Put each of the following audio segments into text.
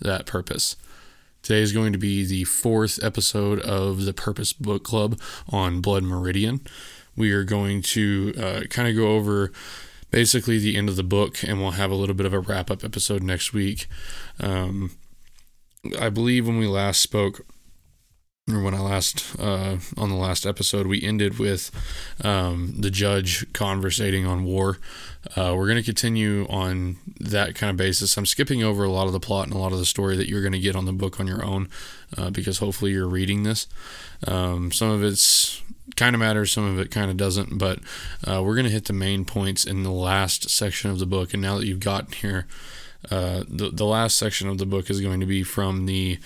That purpose. Today is going to be the fourth episode of the Purpose Book Club on Blood Meridian. We are going to uh, kind of go over basically the end of the book, and we'll have a little bit of a wrap up episode next week. Um, I believe when we last spoke, when I last uh, on the last episode, we ended with um, the judge conversating on war. Uh, we're going to continue on that kind of basis. I'm skipping over a lot of the plot and a lot of the story that you're going to get on the book on your own uh, because hopefully you're reading this. Um, some of it's kind of matters, some of it kind of doesn't, but uh, we're going to hit the main points in the last section of the book. And now that you've gotten here, uh, the the last section of the book is going to be from the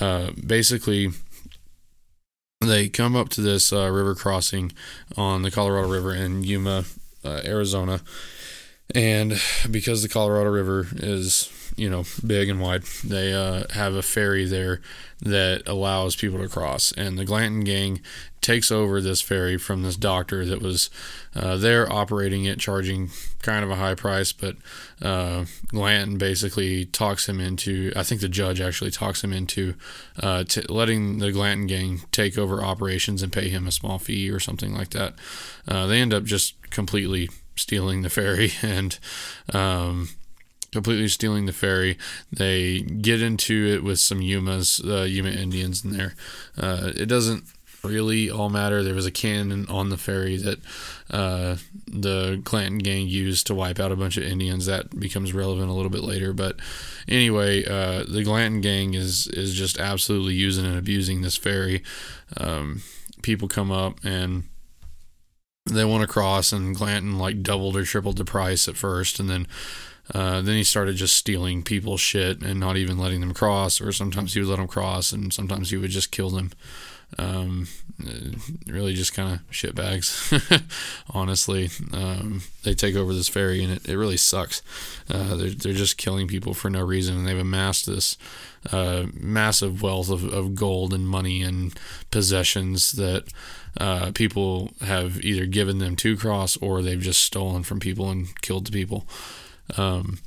uh, basically they come up to this uh, river crossing on the Colorado River in Yuma, uh, Arizona. And because the Colorado River is, you know, big and wide, they uh, have a ferry there that allows people to cross. And the Glanton gang takes over this ferry from this doctor that was uh, there operating it, charging kind of a high price. But uh, Glanton basically talks him into, I think the judge actually talks him into uh, t- letting the Glanton gang take over operations and pay him a small fee or something like that. Uh, they end up just completely stealing the ferry and. Um, completely stealing the ferry. They get into it with some Yumas, uh, Yuma Indians in there. Uh, it doesn't really all matter. There was a cannon on the ferry that uh, the Glanton gang used to wipe out a bunch of Indians. That becomes relevant a little bit later. But anyway, uh, the Glanton gang is is just absolutely using and abusing this ferry. Um, people come up and they want to cross, and Glanton like doubled or tripled the price at first, and then. Uh, then he started just stealing people's shit and not even letting them cross, or sometimes he would let them cross, and sometimes he would just kill them um, really just kind of shit bags. Honestly, um, they take over this ferry and it, it really sucks. Uh, they're, they're just killing people for no reason, and they've amassed this uh, massive wealth of, of gold and money and possessions that uh, people have either given them to cross or they've just stolen from people and killed the people. Um,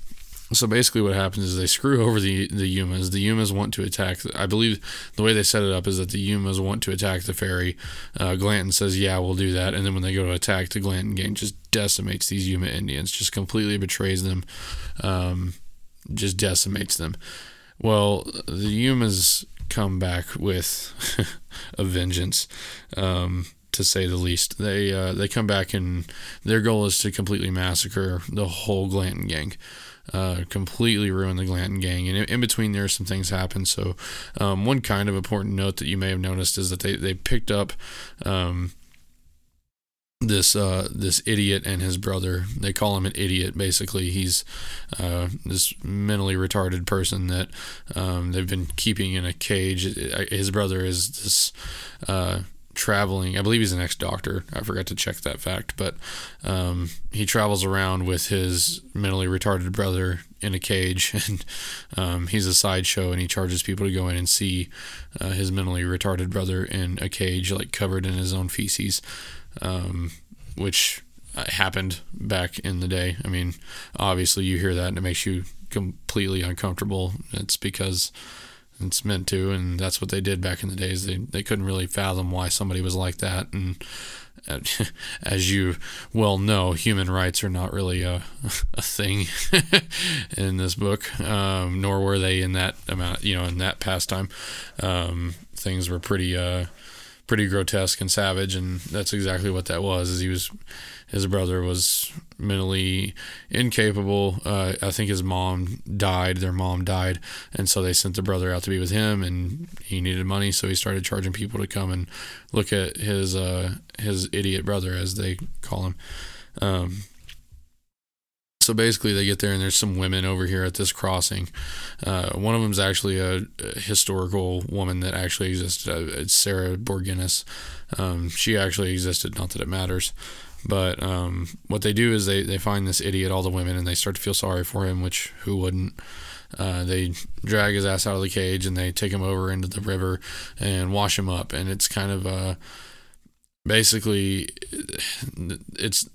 so basically, what happens is they screw over the the Yumas. The Yumas want to attack. I believe the way they set it up is that the Yumas want to attack the ferry. Uh, Glanton says, "Yeah, we'll do that." And then when they go to attack, the Glanton gang just decimates these Yuma Indians, just completely betrays them, um, just decimates them. Well, the Yumas come back with a vengeance. Um, to say the least. They uh, they come back and their goal is to completely massacre the whole Glanton gang uh, completely ruin the Glanton gang. And in, between there, some things happen. So, um, one kind of important note that you may have noticed is that they, they picked up um, this uh, this idiot and his brother. They call him an idiot. Basically, he's uh, this mentally retarded person that um, they've been keeping in a cage. His brother is this uh, traveling. I believe he's an ex doctor. I forgot to check that fact, but um, he travels around with his mentally retarded brother in a cage, and um, he's a sideshow, and he charges people to go in and see uh, his mentally retarded brother in a cage, like covered in his own feces, um, which uh, happened back in the day. I mean, obviously, you hear that and it makes you completely uncomfortable. It's because it's meant to, and that's what they did back in the days. They they couldn't really fathom why somebody was like that, and uh, as you well know, human rights are not really a a thing in this book, um, nor were they in that amount. You know, in that pastime, um, things were pretty uh, pretty grotesque and savage, and that's exactly what that was. Is he was his brother was mentally incapable. Uh, I think his mom died. Their mom died, and so they sent the brother out to be with him. And he needed money, so he started charging people to come and look at his uh, his idiot brother, as they call him. Um, so basically, they get there and there's some women over here at this crossing. Uh, one of them is actually a, a, historical woman that actually existed. Uh, it's Sarah Borginnis. Um, she actually existed. Not that it matters. But um, what they do is they, they find this idiot, all the women, and they start to feel sorry for him, which who wouldn't? Uh, they drag his ass out of the cage and they take him over into the river and wash him up. And it's kind of uh, basically it's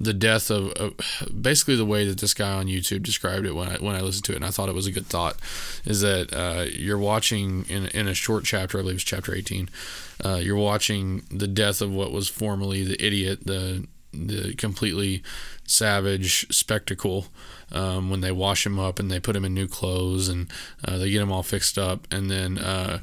the death of, of, basically the way that this guy on YouTube described it when I when I listened to it, and I thought it was a good thought, is that uh, you're watching in in a short chapter, I believe it's chapter 18, uh, you're watching the death of what was formerly the idiot, the the completely savage spectacle um, when they wash him up and they put him in new clothes and uh, they get him all fixed up, and then uh,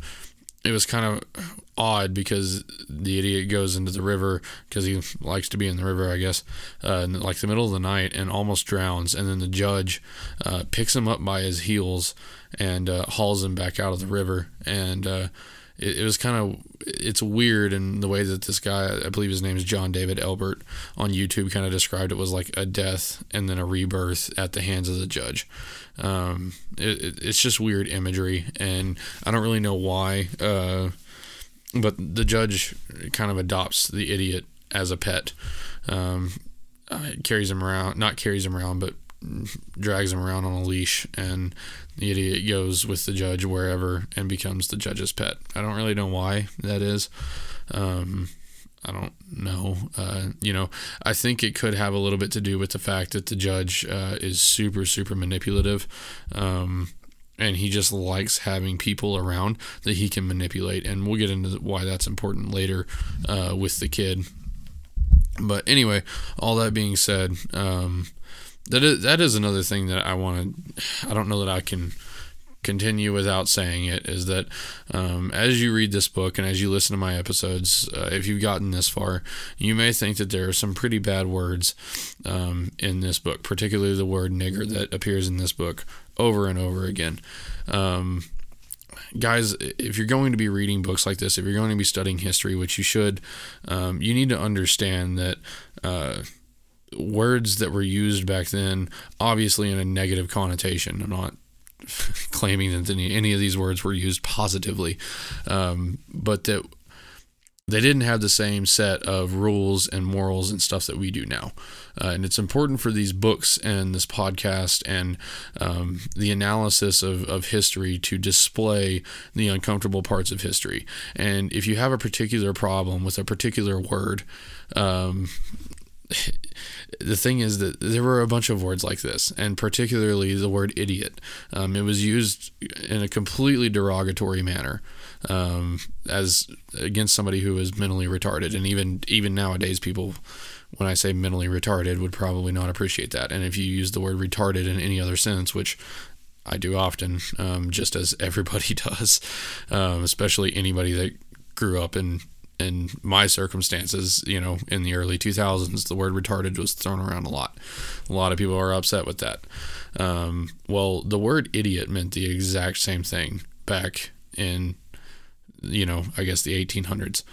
it was kind of odd because the idiot goes into the river because he likes to be in the river, I guess, uh, in like the middle of the night and almost drowns. And then the judge uh, picks him up by his heels and uh, hauls him back out of the river. And uh, it, it was kind of it's weird in the way that this guy, I believe his name is John David Ebert, on YouTube kind of described it was like a death and then a rebirth at the hands of the judge. Um, it, it's just weird imagery, and I don't really know why. Uh, but the judge kind of adopts the idiot as a pet. Um, uh, carries him around, not carries him around, but drags him around on a leash, and the idiot goes with the judge wherever and becomes the judge's pet. I don't really know why that is. Um, I don't know. Uh, you know, I think it could have a little bit to do with the fact that the judge uh, is super, super manipulative. Um, and he just likes having people around that he can manipulate. And we'll get into why that's important later uh, with the kid. But anyway, all that being said, um, that is that is another thing that I want to. I don't know that I can continue without saying it is that um, as you read this book and as you listen to my episodes, uh, if you've gotten this far, you may think that there are some pretty bad words um, in this book, particularly the word nigger that appears in this book over and over again. Um, guys, if you're going to be reading books like this, if you're going to be studying history, which you should, um, you need to understand that. Uh, words that were used back then, obviously in a negative connotation. I'm not claiming that any, any of these words were used positively, um, but that they didn't have the same set of rules and morals and stuff that we do now. Uh, and it's important for these books and this podcast and um, the analysis of, of history to display the uncomfortable parts of history. And if you have a particular problem with a particular word, um, the thing is that there were a bunch of words like this, and particularly the word idiot. Um, it was used in a completely derogatory manner um, as against somebody who is mentally retarded, and even even nowadays, people when I say mentally retarded would probably not appreciate that. And if you use the word retarded in any other sense, which I do often, um, just as everybody does, um, especially anybody that grew up in in my circumstances, you know, in the early 2000s, the word retarded was thrown around a lot. A lot of people are upset with that. Um, well, the word idiot meant the exact same thing back in, you know, I guess the 1800s.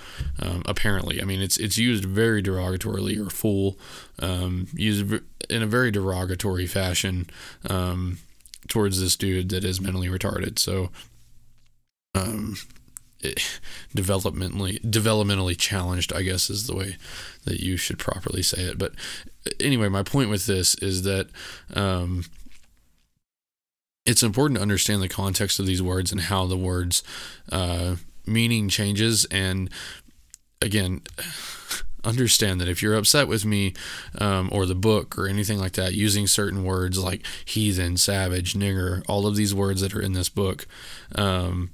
Um, apparently, I mean, it's it's used very derogatorily or fool, um, used in a very derogatory fashion um, towards this dude that is mentally retarded. So, um, developmentally developmentally challenged i guess is the way that you should properly say it. But anyway my point with this is that um, it's important to understand the context of these words and how the words uh, meaning changes. And again understand that if you're upset with me um, or the book or anything like that using certain words like heathen savage nigger all of these words that are in this book um,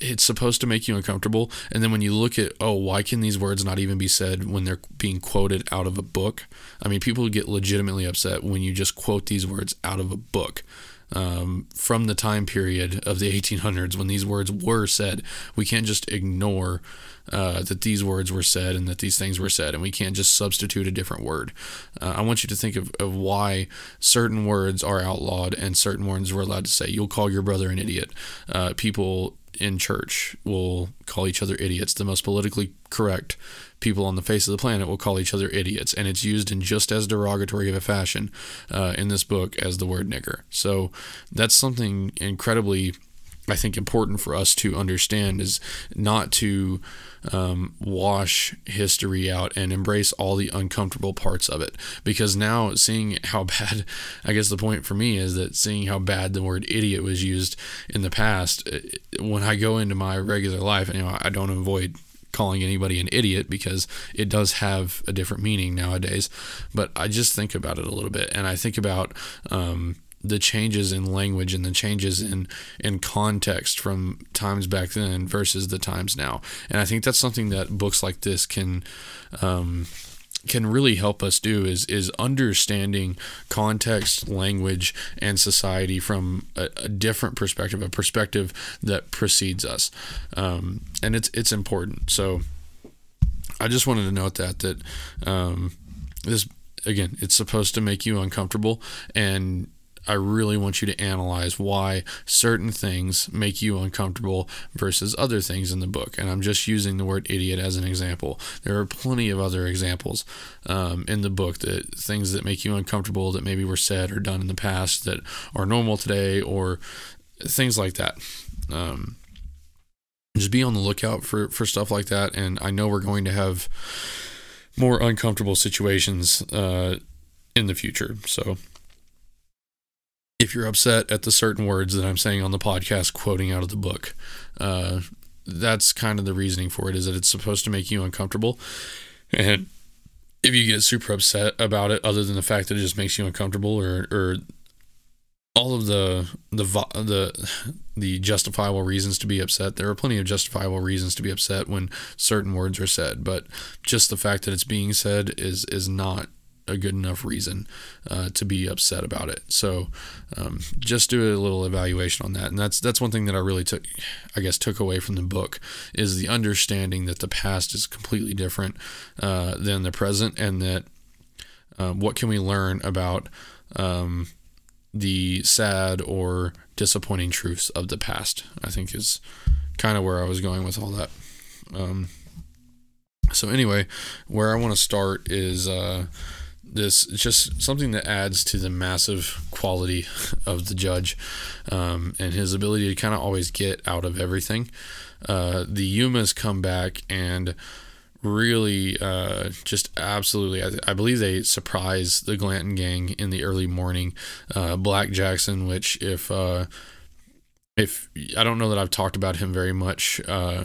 it's supposed to make you uncomfortable. And then when you look at oh why can these words not even be said when they're being quoted out of a book? I mean people get legitimately upset when you just quote these words out of a book. Um, from the time period of the 1800s when these words were said we can't just ignore uh, that these words were said and that these things were said and we can't just substitute a different word. Uh, i want you to think of, of why certain words are outlawed and certain words we're allowed to say. You'll call your brother an idiot. Uh, people in church will call each other idiots. The most politically correct people on the face of the planet will call each other idiots, and it's used in just as derogatory of a fashion uh, in this book as the word nigger. So that's something incredibly I think important for us to understand is not to um, wash history out and embrace all the uncomfortable parts of it. Because now seeing how bad, I guess the point for me is that seeing how bad the word idiot was used in the past, when I go into my regular life, you know, I don't avoid calling anybody an idiot because it does have a different meaning nowadays. But I just think about it a little bit, and I think about um, the changes in language and the changes in in context from times back then versus the times now. And I think that's something that books like this can um, can really help us do is is understanding context, language, and society from a, a different perspective, a perspective that precedes us, um, and it's it's important. So, I just wanted to note that that um, this again, it's supposed to make you uncomfortable, and I really want you to analyze why certain things make you uncomfortable versus other things in the book. And I'm just using the word idiot as an example. There are plenty of other examples um, in the book that things that make you uncomfortable that maybe were said or done in the past that are normal today or things like that. Um, just be on the lookout for, for stuff like that. And I know we're going to have more uncomfortable situations uh, in the future. So if you're upset at the certain words that I'm saying on the podcast, quoting out of the book, uh, that's kind of the reasoning for it. Is that it's supposed to make you uncomfortable, and if you get super upset about it, other than the fact that it just makes you uncomfortable, or or all of the the the the justifiable reasons to be upset. There are plenty of justifiable reasons to be upset when certain words are said, but just the fact that it's being said is is not a good enough reason uh, to be upset about it. So um, just do a little evaluation on that, and that's that's one thing that I really took, I guess, took away from the book is the understanding that the past is completely different uh, than the present, and that um, what can we learn about um, the sad or disappointing truths of the past. I think is kind of where I was going with all that. Um, so anyway, where I want to start is. Uh, this just something that adds to the massive quality of the judge um, and his ability to kind of always get out of everything. Uh, the Yumas come back and really uh, just absolutely, I, I, believe they surprise the Glanton gang in the early morning. Uh, Black Jackson, which if uh, if I don't know that I've talked about him very much uh,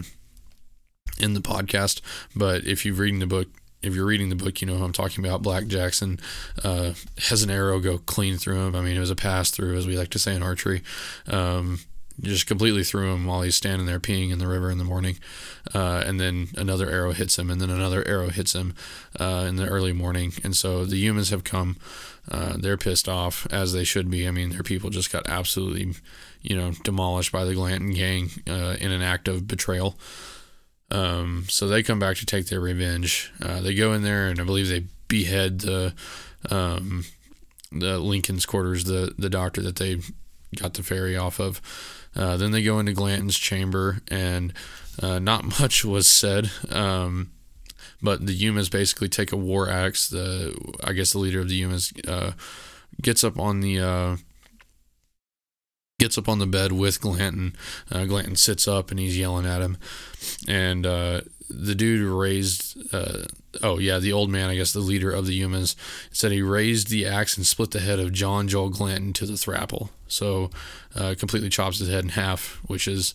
in the podcast, but if you've reading the book, if you're reading the book, you know I'm talking about. Black Jackson uh, has an arrow go clean through him. I mean, it was a pass through, as we like to say in archery. Um, just completely through him while he's standing there peeing in the river in the morning. Uh, and then another arrow hits him, and then another arrow hits him uh, in the early morning. And so the Yumas have come. Uh, they're pissed off, as they should be. I mean, their people just got absolutely, you know, demolished by the Glanton gang uh, in an act of betrayal. Um, so they come back to take their revenge. Uh, they go in there and I believe they behead the um, the Lincoln's quarters, the the doctor that they got the ferry off of. Uh, then they go into Glanton's chamber and uh, not much was said. Um, but the Yumas basically take a war axe. The I guess the leader of the Yumas uh, gets up on the uh, gets up on the bed with Glanton. Uh, Glanton sits up and he's yelling at him. And uh, the dude raised, uh, oh, yeah, the old man, I guess the leader of the Yumas, said he raised the axe and split the head of John Joel Glanton to the thrapple. So uh, completely chops his head in half, which is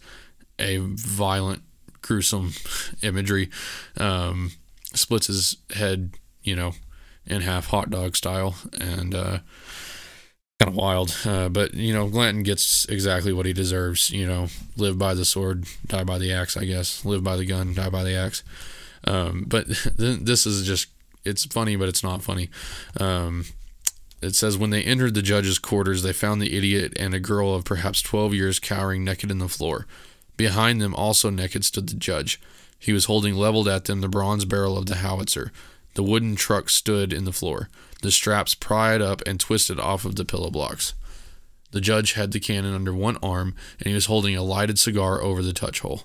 a violent, gruesome imagery. Um, splits his head, you know, in half, hot dog style. And, uh, kind of wild. Uh, but you know, Glanton gets exactly what he deserves. You know, live by the sword, die by the axe. I guess live by the gun, die by the axe. Um, but th- this is just it's funny, but it's not funny. Um, it says when they entered the judge's quarters, they found the idiot and a girl of perhaps twelve years cowering naked in the floor. Behind them, also naked, stood the judge. He was holding leveled at them the bronze barrel of the howitzer. The wooden truck stood in the floor, the straps pried up and twisted off of the pillow blocks. The judge had the cannon under one arm, and he was holding a lighted cigar over the touch hole.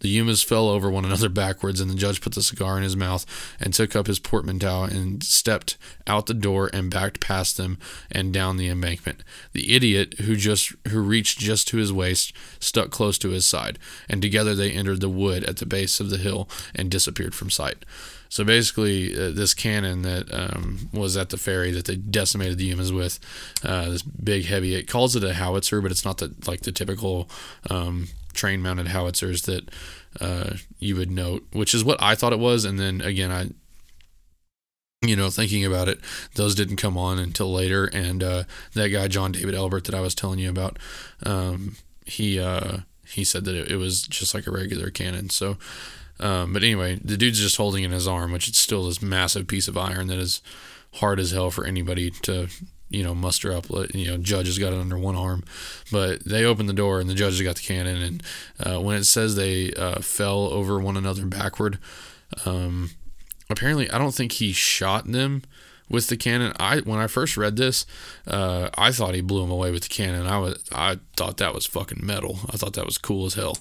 The Yumas fell over one another backwards, and the judge put the cigar in his mouth and took up his portmanteau and stepped out the door and backed past them and down the embankment. The idiot, who just who reached just to his waist, stuck close to his side, and together they entered the wood at the base of the hill and disappeared from sight. So basically, uh, this cannon that um, was at the ferry that they decimated the Yumas with, uh, this big heavy, it calls it a howitzer, but it's not the like the typical um, train mounted howitzers that uh, you would note, which is what I thought it was. And then again, I, you know, thinking about it, those didn't come on until later. And uh, that guy, John David Ebert, that I was telling you about, um, he uh, he said that it, it was just like a regular cannon. So, um, but anyway, the dude's just holding in his arm, which is still this massive piece of iron that is hard as hell for anybody to you know muster up. You know, judge has got it under one arm, but they open the door and the judge has got the cannon. And uh, when it says they uh, fell over one another backward, um, apparently I don't think he shot them with the cannon. I when I first read this, uh, I thought he blew him away with the cannon. I was I thought that was fucking metal. I thought that was cool as hell.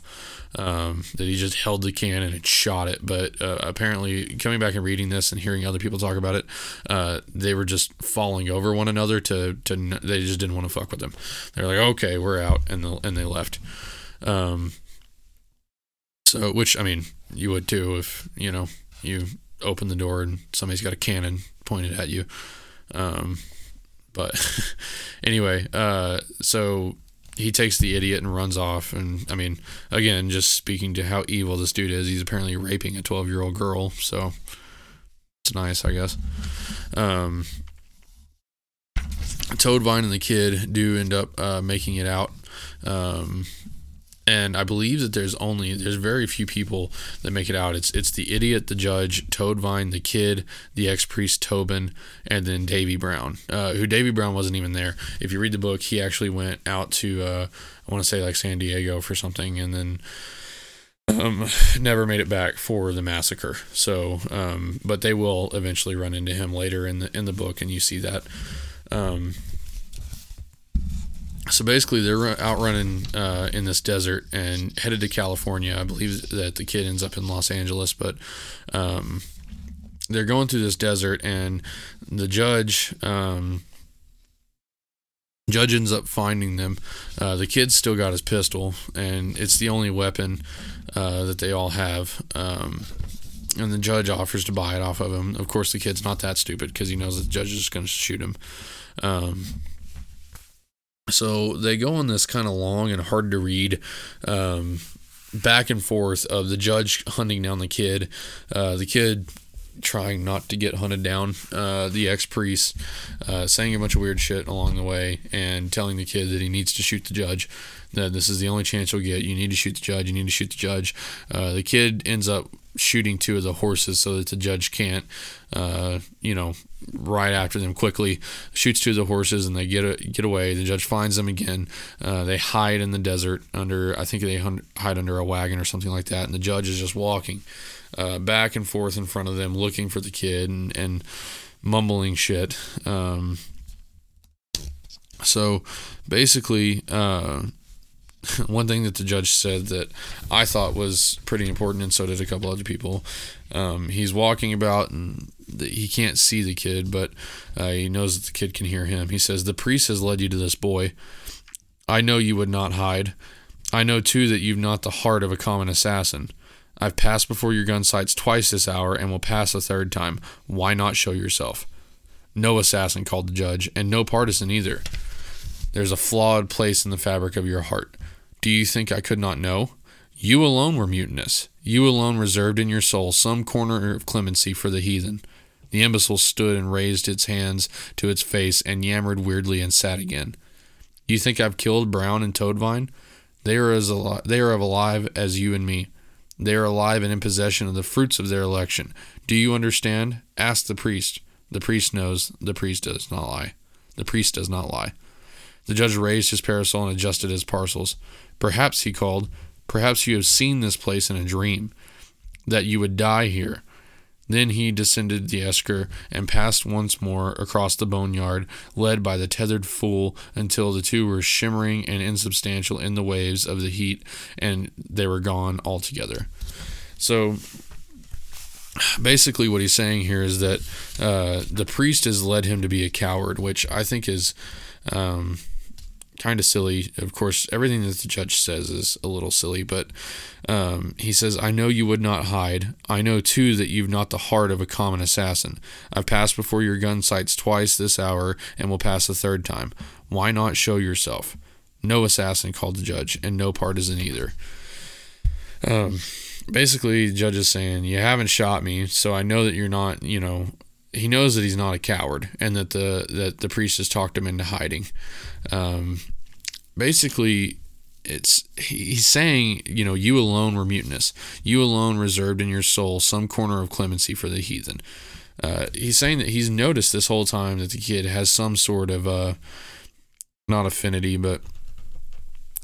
Um, that he just held the cannon and shot it. But uh, apparently, coming back and reading this and hearing other people talk about it, uh, they were just falling over one another to to they just didn't want to fuck with them. They're like, okay, we're out, and they and they left. Um, so, which I mean, you would too if you know you open the door and somebody's got a cannon pointed at you. Um, but anyway, uh, so he takes the idiot and runs off. And I mean, again, just speaking to how evil this dude is, he's apparently raping a 12 year old girl. So it's nice, I guess. Um, Toadvine and the kid do end up uh, making it out. Um, and I believe that there's only there's very few people that make it out. It's it's the idiot, the judge, Toadvine, the kid, the ex priest Tobin, and then Davy Brown. Uh, who Davy Brown wasn't even there. If you read the book, he actually went out to uh, I want to say like San Diego for something, and then um, never made it back for the massacre. So, um, but they will eventually run into him later in the in the book, and you see that. Um, so basically, they're out running uh, in this desert and headed to California. I believe that the kid ends up in Los Angeles, but um, they're going through this desert, and the judge. Um, judge ends up finding them. Uh, the kid's still got his pistol, and it's the only weapon uh, that they all have. Um, and the judge offers to buy it off of him. Of course, the kid's not that stupid because he knows the judge is going to shoot him. So they go on this kind of long and hard to read um, back and forth of the judge hunting down the kid, uh, the kid trying not to get hunted down, uh, the ex priest uh, saying a bunch of weird shit along the way, and telling the kid that he needs to shoot the judge. That this is the only chance you'll get. You need to shoot the judge. You need to shoot the judge. Uh, the kid ends up shooting two of the horses so that the judge can't, uh, you know, right after them quickly. Shoots two of the horses and they get get away. The judge finds them again. Uh, they hide in the desert under, I think they hide under a wagon or something like that. And the judge is just walking uh, back and forth in front of them, looking for the kid and, and mumbling shit. Um, so basically, uh, one thing that the judge said that I thought was pretty important, and so did a couple other people. Um, he's walking about and he can't see the kid, but uh, he knows that the kid can hear him. He says, The priest has led you to this boy. I know you would not hide. I know too that you've not the heart of a common assassin. I've passed before your gun sights twice this hour and will pass a third time. Why not show yourself? No assassin, called the judge, and no partisan either. There's a flawed place in the fabric of your heart. Do you think I could not know? You alone were mutinous. You alone reserved in your soul some corner of clemency for the heathen. The imbecile stood and raised its hands to its face and yammered weirdly and sat again. You think I've killed Brown and Toadvine? They are as alive, they are alive as you and me. They are alive and in possession of the fruits of their election. Do you understand? Ask the priest. The priest knows. The priest does not lie. The priest does not lie. The judge raised his parasol and adjusted his parcels. Perhaps, he called, perhaps you have seen this place in a dream, that you would die here. Then he descended the esker and passed once more across the boneyard, led by the tethered fool, until the two were shimmering and insubstantial in the waves of the heat, and they were gone altogether. So basically, what he's saying here is that uh, the priest has led him to be a coward, which I think is. Um, kind of silly. Of course, everything that the judge says is a little silly, but um, he says, I know you would not hide. I know too that you've not the heart of a common assassin. I've passed before your gun sights twice this hour and will pass a third time. Why not show yourself? No assassin, called the judge, and no partisan either. Um, basically, the judge is saying, You haven't shot me, so I know that you're not, you know, he knows that he's not a coward and that the that the priest has talked him into hiding. Um, basically, it's he's saying, you know, you alone were mutinous. You alone reserved in your soul some corner of clemency for the heathen. Uh, he's saying that he's noticed this whole time that the kid has some sort of uh, not affinity, but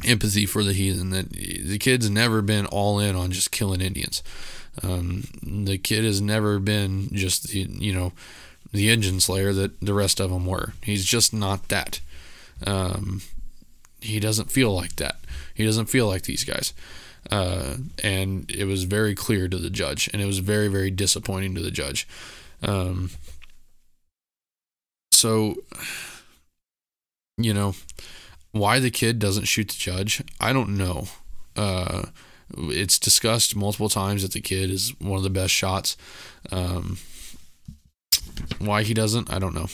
empathy for the heathen. That the kid's never been all in on just killing Indians. Um, the kid has never been just the you know the Indian slayer that the rest of them were. He's just not that. Um, he doesn't feel like that. He doesn't feel like these guys. Uh, and it was very clear to the judge, and it was very, very disappointing to the judge. Um, so, you know, why the kid doesn't shoot the judge, I don't know. Uh, it's discussed multiple times that the kid is one of the best shots. Um, why he doesn't, I don't know.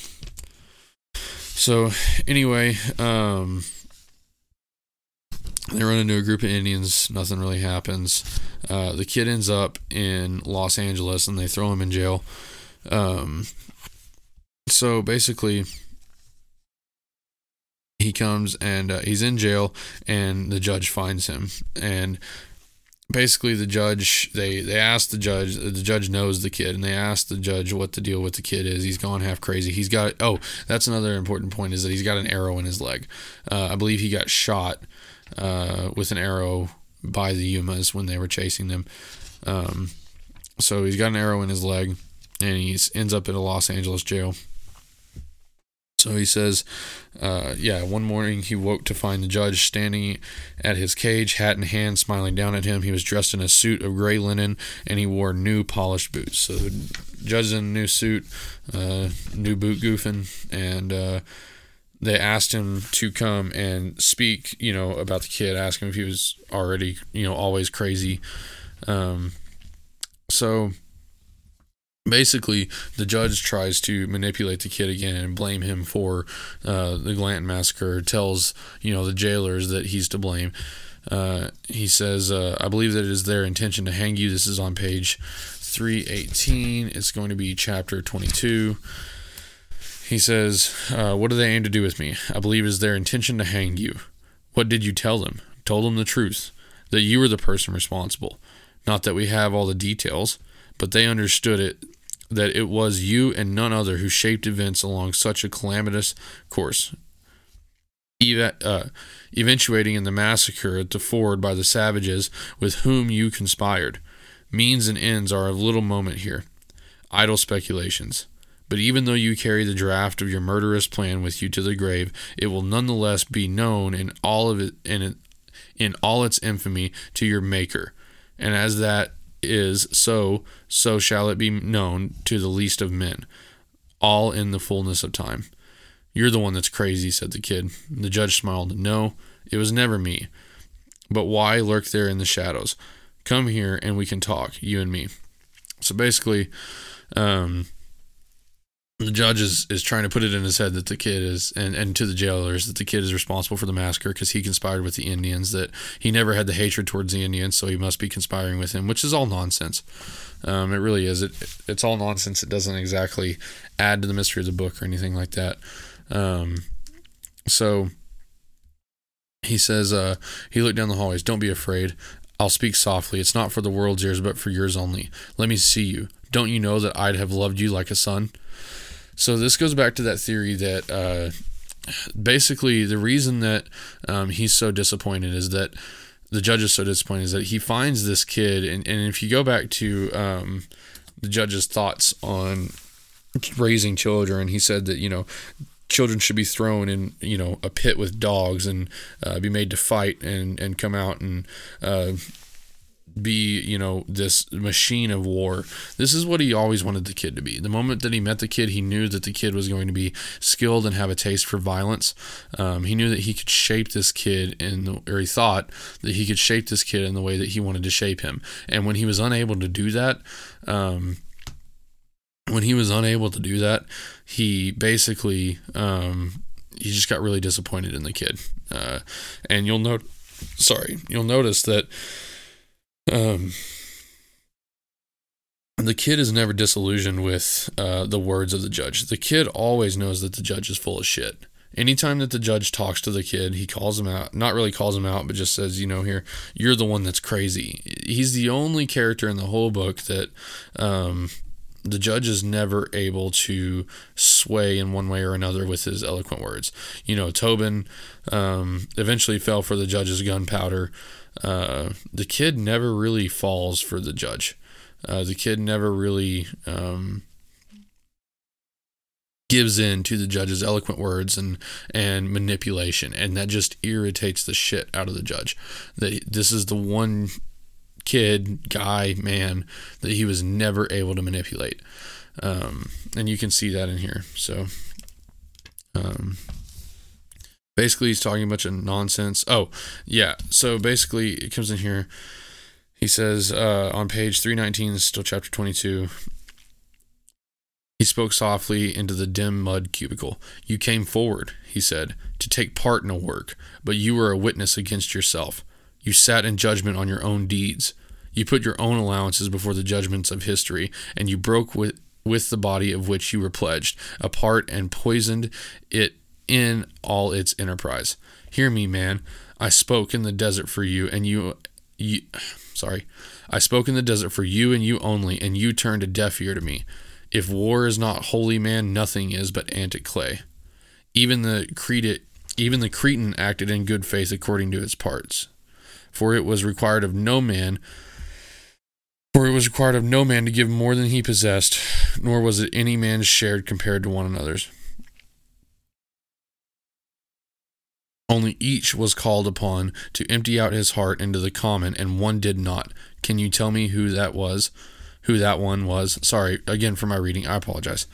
So anyway, um, they run into a group of Indians. Nothing really happens. Uh, the kid ends up in Los Angeles, and they throw him in jail. Um, so basically, he comes and uh, he's in jail, and the judge finds him, and basically the judge they they asked the judge the judge knows the kid and they asked the judge what the deal with the kid is. He's gone half crazy. He's got oh that's another important point is that he's got an arrow in his leg. Uh, i believe he got shot uh, with an arrow by the yumas when they were chasing them. Um, so he's got an arrow in his leg and he ends up in a los angeles jail so he says, uh, yeah, one morning he woke to find the judge standing at his cage, hat in hand, smiling down at him. He was dressed in a suit of gray linen and he wore new polished boots. So the judge in a new suit, uh, new boot goofing, and uh, they asked him to come and speak, you know, about the kid, ask him if he was already, you know, always crazy. Um, so basically the judge tries to manipulate the kid again and blame him for uh, the Glanton massacre. Tells you know the jailers that he's to blame. Uh, he says, uh, "I believe that it is their intention to hang you." This is on page 318. It's going to be chapter 22. He says, uh, "What do they aim to do with me? I believe it is their intention to hang you. What did you tell them? Told them the truth, that you were the person responsible. Not that we have all the details." but they understood it that it was you and none other who shaped events along such a calamitous course, uh, eventuating in the massacre at the ford by the savages with whom you conspired. Means and ends are of little moment here, idle speculations. But even though you carry the draft of your murderous plan with you to the grave, it will nonetheless be known in all of it in, in all its infamy to your Maker. And as that is so, so shall it be known to the least of men, all in the fullness of time. You're the one that's crazy, said the kid. The judge smiled. No, it was never me. But why lurk there in the shadows? Come here and we can talk, you and me. So basically, um, the judge is, is trying to put it in his head that the kid is and, and to the jailers that the kid is responsible for the massacre because he conspired with the indians that he never had the hatred towards the indians so he must be conspiring with him which is all nonsense. Um, it really is. It, it's all nonsense. It doesn't exactly add to the mystery of the book or anything like that. Um, so he says uh, he looked down the hallways. Don't be afraid. I'll speak softly. It's not for the world's ears but for yours only. Let me see you. Don't you know that i'd have loved you like a son so this goes back to that theory that uh, basically the reason that um, he's so disappointed is that the judge is so disappointed is that he finds this kid, and, and if you go back to um, the judge's thoughts on raising children. He said that you know children should be thrown in you know a pit with dogs and uh, be made to fight and and come out and uh, be you know this machine of war. This is what he always wanted the kid to be. The moment that he met the kid he knew that the kid was going to be skilled and have a taste for violence. Um, he knew that he could shape this kid in the or he thought that he could shape this kid in the way that he wanted to shape him. And when he was unable to do that um, when he was unable to do that, he basically um, he just got really disappointed in the kid. Uh, and you'll note, sorry, you'll notice that um, the kid is never disillusioned with uh, the words of the judge. The kid always knows that the judge is full of shit. Anytime that the judge talks to the kid, he calls him out. Not really calls him out, but just says, you know, here, you're the one that's crazy. He's the only character in the whole book that um, the judge is never able to sway in one way or another with his eloquent words. You know, Tobin um, eventually fell for the judge's gunpowder. Uh, the kid never really falls for the judge. Uh, the kid never really um, gives in to the judge's eloquent words and and manipulation, and that just irritates the shit out of the judge. That this is the one kid, guy, man that he was never able to manipulate. Um, and you can see that in here. So, um, basically, he's talking a bunch of nonsense. Oh, yeah. So basically, it comes in here. He says uh, on page 319, is still chapter 22. He spoke softly into the dim mud cubicle. You came forward, he said, to take part in a work, but you were a witness against yourself. You sat in judgment on your own deeds. You put your own allowances before the judgments of history, and you broke with, with the body of which you were pledged, apart and poisoned it in all its enterprise. Hear me, man. I spoke in the desert for you, and you, you sorry, I spoke in the desert for you and you only, and you turned a deaf ear to me. If war is not holy man, nothing is but antic clay. Even the cretin, even the cretin acted in good faith according to its parts. For it was required of no man for it was required of no man to give more than he possessed, nor was it any man's shared compared to one another's. Only each was called upon to empty out his heart into the common, and one did not. Can you tell me who that was? Who that one was? Sorry again for my reading. I apologize.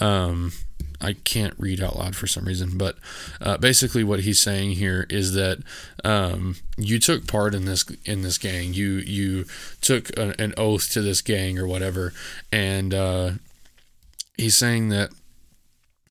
Um, I can't read out loud for some reason, but uh, basically what he's saying here is that um, you took part in this in this gang. You you took a, an oath to this gang or whatever, and uh, he's saying that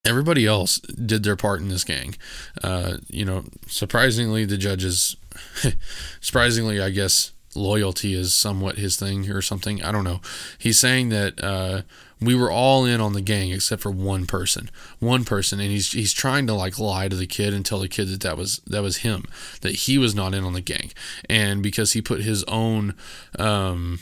everybody else did their part in this gang. Uh, you know, surprisingly, the judges, surprisingly, I guess loyalty is somewhat his thing or something. I don't know. He's saying that uh, we were all in on the gang except for one person one person and he's he's trying to like lie to the kid and tell the kid that that was that was him that he was not in on the gang and because he put his own um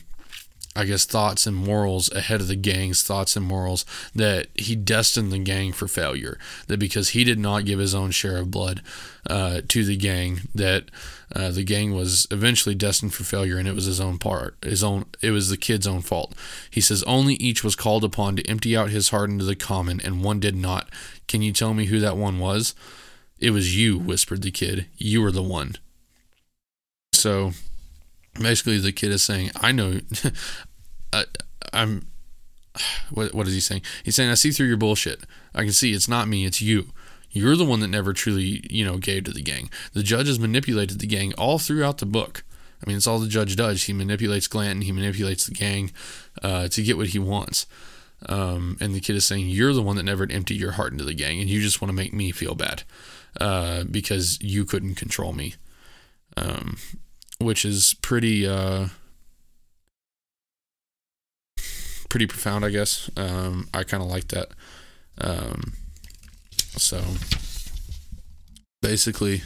I guess thoughts and morals ahead of the gang's thoughts and morals that he destined the gang for failure that because he did not give his own share of blood uh, to the gang that uh, the gang was eventually destined for failure and it was his own part his own it was the kid's own fault. He says only each was called upon to empty out his heart into the common and one did not. Can you tell me who that one was? It was you whispered the kid. You were the one. So basically the kid is saying i know I, i'm what, what is he saying? He's saying i see through your bullshit. I can see it's not me it's you. You're the one that never truly you know gave to the gang. The judge has manipulated the gang all throughout the book. I mean it's all the judge does. He manipulates glanton he manipulates the gang uh, to get what he wants. Um, and the kid is saying you're the one that never emptied your heart into the gang and you just want to make me feel bad uh, because you couldn't control me. Um, which is pretty uh, pretty profound, I guess. Um, I kind of like that. Um, so basically,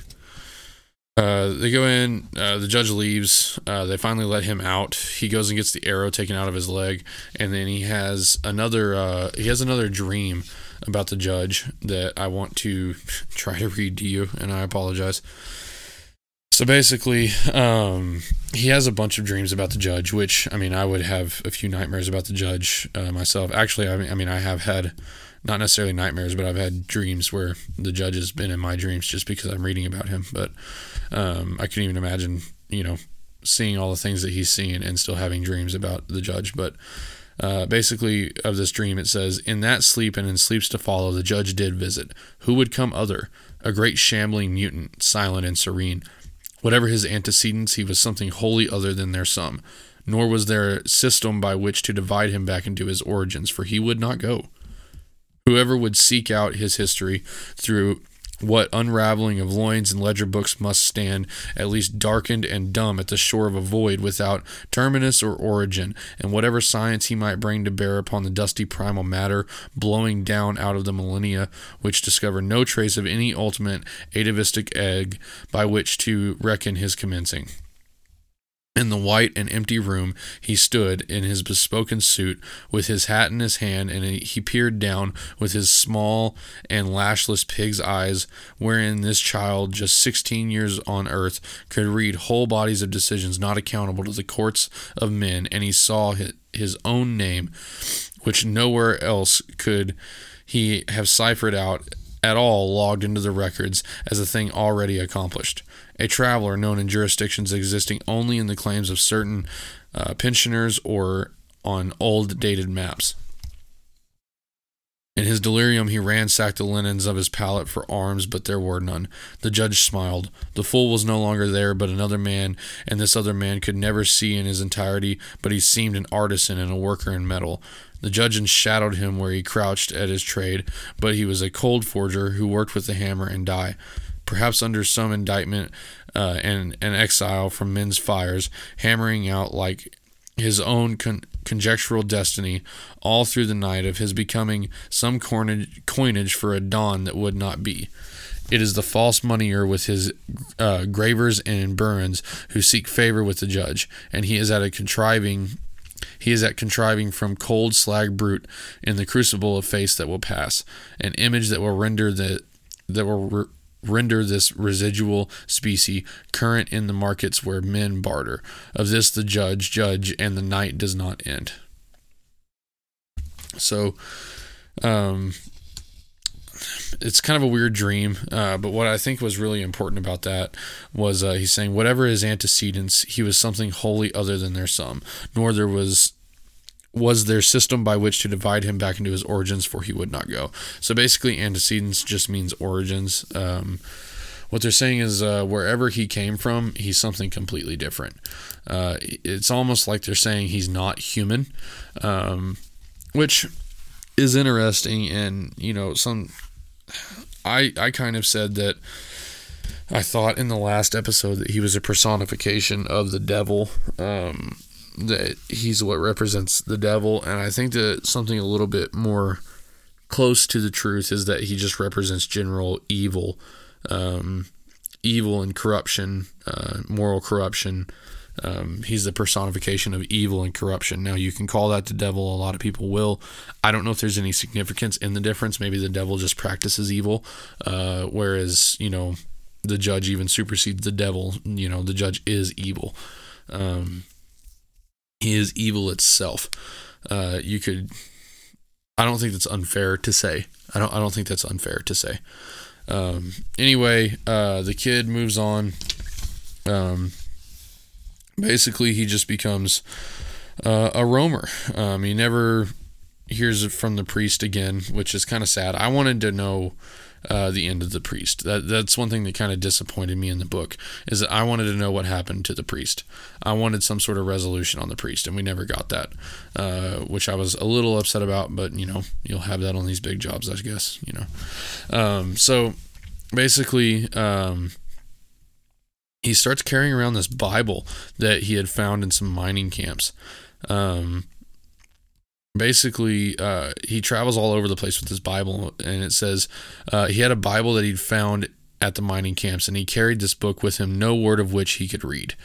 uh, they go in. Uh, the judge leaves. Uh, they finally let him out. He goes and gets the arrow taken out of his leg, and then he has another. Uh, he has another dream about the judge that I want to try to read to you, and I apologize. So basically, um, he has a bunch of dreams about the judge, which I mean, I would have a few nightmares about the judge uh, myself. Actually, I mean, I mean, I have had not necessarily nightmares, but I've had dreams where the judge has been in my dreams just because I'm reading about him. But um, I couldn't even imagine, you know, seeing all the things that he's seeing and still having dreams about the judge. But uh, basically, of this dream, it says, In that sleep and in sleeps to follow, the judge did visit. Who would come other? A great shambling mutant, silent and serene Whatever his antecedents, he was something wholly other than their sum, nor was there a system by which to divide him back into his origins, for he would not go. Whoever would seek out his history through what unraveling of loins and ledger books must stand, at least darkened and dumb at the shore of a void without terminus or origin, and whatever science he might bring to bear upon the dusty primal matter blowing down out of the millennia, which discover no trace of any ultimate atavistic egg by which to reckon his commencing. In the white and empty room, he stood in his bespoken suit, with his hat in his hand, and he peered down with his small and lashless pig's eyes, wherein this child, just sixteen years on earth, could read whole bodies of decisions not accountable to the courts of men, and he saw his own name, which nowhere else could he have ciphered out at all logged into the records as a thing already accomplished a traveler known in jurisdictions existing only in the claims of certain uh, pensioners or on old dated maps. In his delirium, he ransacked the linens of his pallet for arms, but there were none. The judge smiled. The fool was no longer there, but another man, and this other man could never see in his entirety, but he seemed an artisan and a worker in metal. The judge enshadowed him where he crouched at his trade, but he was a cold forger who worked with the hammer and die perhaps under some indictment uh, and an exile from men's fires, hammering out like his own con- conjectural destiny all through the night of his becoming some coinage, coinage for a dawn that would not be. It is the false moneyer with his uh, gravers and burins who seek favor with the judge, and he is at a contriving. He is at contriving from cold slag brute in the crucible of face that will pass, an image that will render the that will re- render this residual species current in the markets where men barter. Of this the judge judge, and the night does not end. So, um, it's kind of a weird dream, uh, but what I think was really important about that was uh, he's saying whatever his antecedents, he was something wholly other than their sum, nor there was was their system by which to divide him back into his origins, for he would not go. So basically, antecedents just means origins. Um, what they're saying is uh, wherever he came from, he's something completely different. Uh, it's almost like they're saying he's not human, um, which is interesting. And you know, some I I kind of said that. I thought in the last episode that he was a personification of the devil. Um, that he's what represents the devil, and I think that something a little bit more close to the truth is that he just represents general evil, um, evil and corruption, uh, moral corruption. Um, he's the personification of evil and corruption. Now, you can call that the devil. A lot of people will. I don't know if there's any significance in the difference. Maybe the devil just practices evil, uh, whereas, you know, the judge even supersedes the devil. You know, the judge is evil. Um, he is evil itself. Uh, you could. I don't think that's unfair to say. I don't. I don't think that's unfair to say. Um, anyway, uh, the kid moves on. Um, basically, he just becomes uh, a roamer. Um, he never hears from the priest again, which is kind of sad. I wanted to know uh, the end of the priest. That that's one thing that kind of disappointed me in the book is that I wanted to know what happened to the priest. I wanted some sort of resolution on the priest, and we never got that, uh, which I was a little upset about. But you know, you'll have that on these big jobs, I guess. You know, um, so basically. Um, he starts carrying around this Bible that he had found in some mining camps. Um, basically uh, he travels all over the place with his bible and it says uh, he had a bible that he'd found at the mining camps and he carried this book with him no word of which he could read.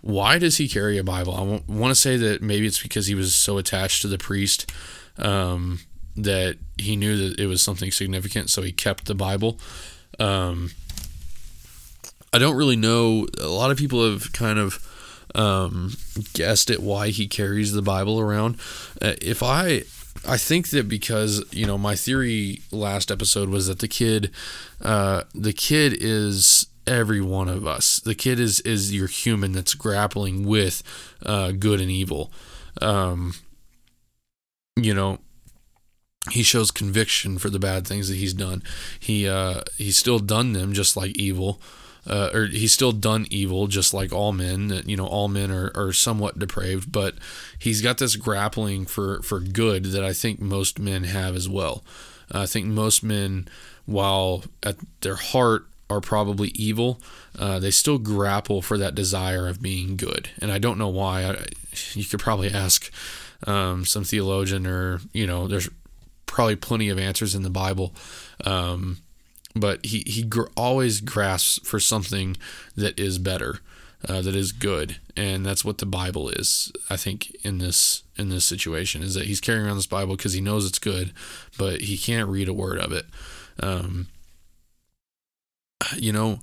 Why does he carry a bible? I want to say that maybe it's because he was so attached to the priest um, that he knew that it was something significant so he kept the bible. Um, I don't really know. A lot of people have kind of um, guessed at why he carries the Bible around. Uh, if I, I think that because you know my theory last episode was that the kid, uh, the kid is every one of us. The kid is is your human that's grappling with uh, good and evil. Um, you know, he shows conviction for the bad things that he's done. He uh, he's still done them just like evil. Uh, or he's still done evil just like all men you know all men are, are somewhat depraved but he's got this grappling for for good that i think most men have as well. Uh, i think most men while at their heart are probably evil uh, they still grapple for that desire of being good. And i don't know why. I, you could probably ask um, some theologian or you know there's probably plenty of answers in the Bible. Um, but he, he gr- always grasps for something that is better, uh, that is good, and that's what the Bible is. I think in this in this situation is that he's carrying around this Bible because he knows it's good, but he can't read a word of it. Um, you know,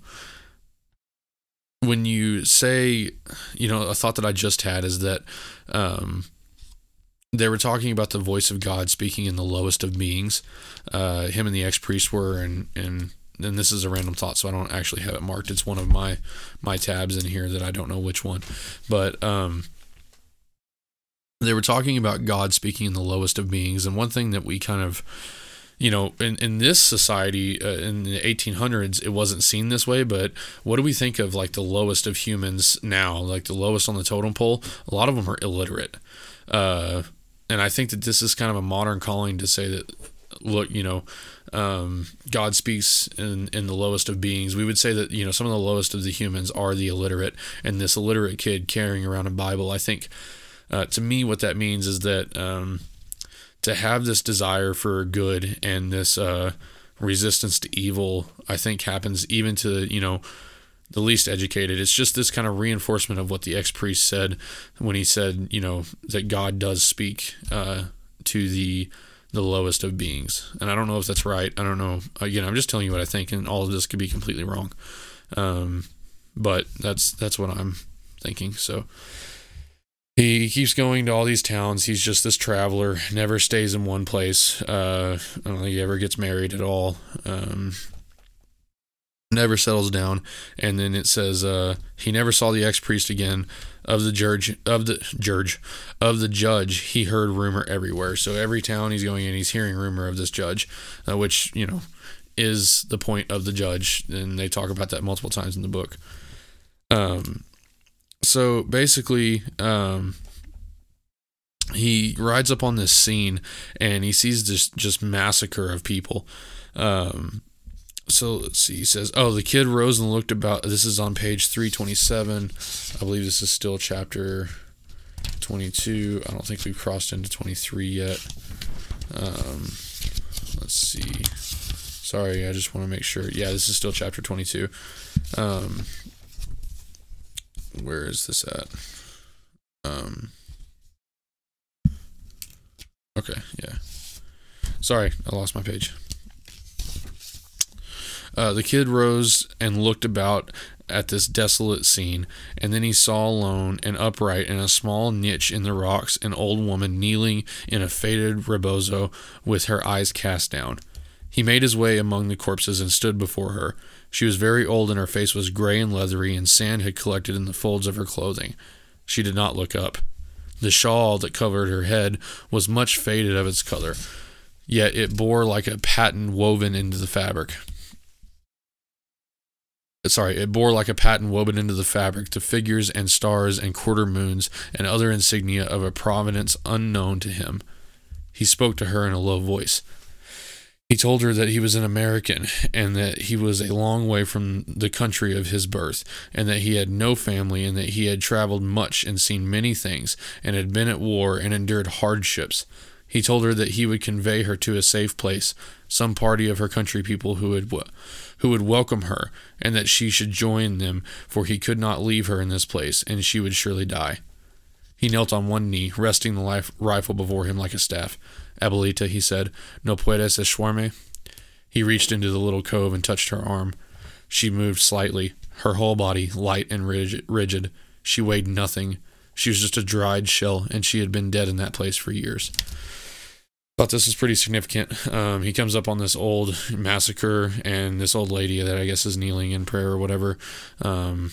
when you say, you know, a thought that I just had is that um, they were talking about the voice of God speaking in the lowest of beings. Uh, him and the ex priest were, and and and this is a random thought, so I don't actually have it marked. It's one of my my tabs in here that I don't know which one, but um, they were talking about God speaking in the lowest of beings, and one thing that we kind of you know, in, in this society, uh, in the 1800s, it wasn't seen this way. But what do we think of like the lowest of humans now, like the lowest on the totem pole? A lot of them are illiterate. Uh, and I think that this is kind of a modern calling to say that look, you know, um, God speaks in, in the lowest of beings. We would say that, you know, some of the lowest of the humans are the illiterate, and this illiterate kid carrying around a Bible. I think, uh, to me, what that means is that um, to have this desire for good and this uh, resistance to evil, I think happens even to, you know, the least educated. It's just this kind of reinforcement of what the ex priest said when he said, you know, that God does speak uh, to the the lowest of beings. And I don't know if that's right. I don't know. Again, I'm just telling you what I think, and all of this could be completely wrong. Um, but that's that's what I'm thinking. So he keeps going to all these towns. He's just this traveler, never stays in one place. Uh, I don't think he ever gets married at all. Um, never settles down. And then it says uh, he never saw the ex-priest again. Of the judge of the judge of the judge he heard rumor everywhere. So every town he's going in he's hearing rumor of this judge uh, which you know is the point of the judge. And they talk about that multiple times in the book. Um so basically um he rides up on this scene and he sees this just massacre of people. Um so let's see. He says, "Oh, the kid rose and looked about." This is on page three twenty-seven. I believe this is still chapter twenty-two. I don't think we've crossed into twenty-three yet. Um, let's see. Sorry, I just want to make sure. Yeah, this is still chapter twenty-two. Um, where is this at? Um. Okay, yeah. Sorry, I lost my page. Uh, the kid rose and looked about at this desolate scene, and then he saw alone and upright in a small niche in the rocks an old woman kneeling in a faded rebozo with her eyes cast down. He made his way among the corpses and stood before her. She was very old, and her face was gray and leathery, and sand had collected in the folds of her clothing. She did not look up. The shawl that covered her head was much faded of its color, yet it bore like a pattern woven into the fabric sorry, it bore like a pattern woven into the fabric the figures and stars and quarter moons and other insignia of a providence unknown to him. He spoke to her in a low voice. He told her that he was an American and that he was a long way from the country of his birth, and that he had no family, and that he had traveled much and seen many things, and had been at war and endured hardships. He told her that he would convey her to a safe place, some party of her country people who would who would welcome her, and that she should join them, for he could not leave her in this place, and she would surely die. He knelt on one knee, resting the life, rifle before him like a staff. Abuelita, he said, no puedes eshuarme? He reached into the little cove and touched her arm. She moved slightly. her whole body light and rigid. rigid. She weighed nothing. She was just a dried shell, and she had been dead in that place for years. Thought this is pretty significant. Um, he comes up on this old massacre, and this old lady that I guess is kneeling in prayer or whatever. Um,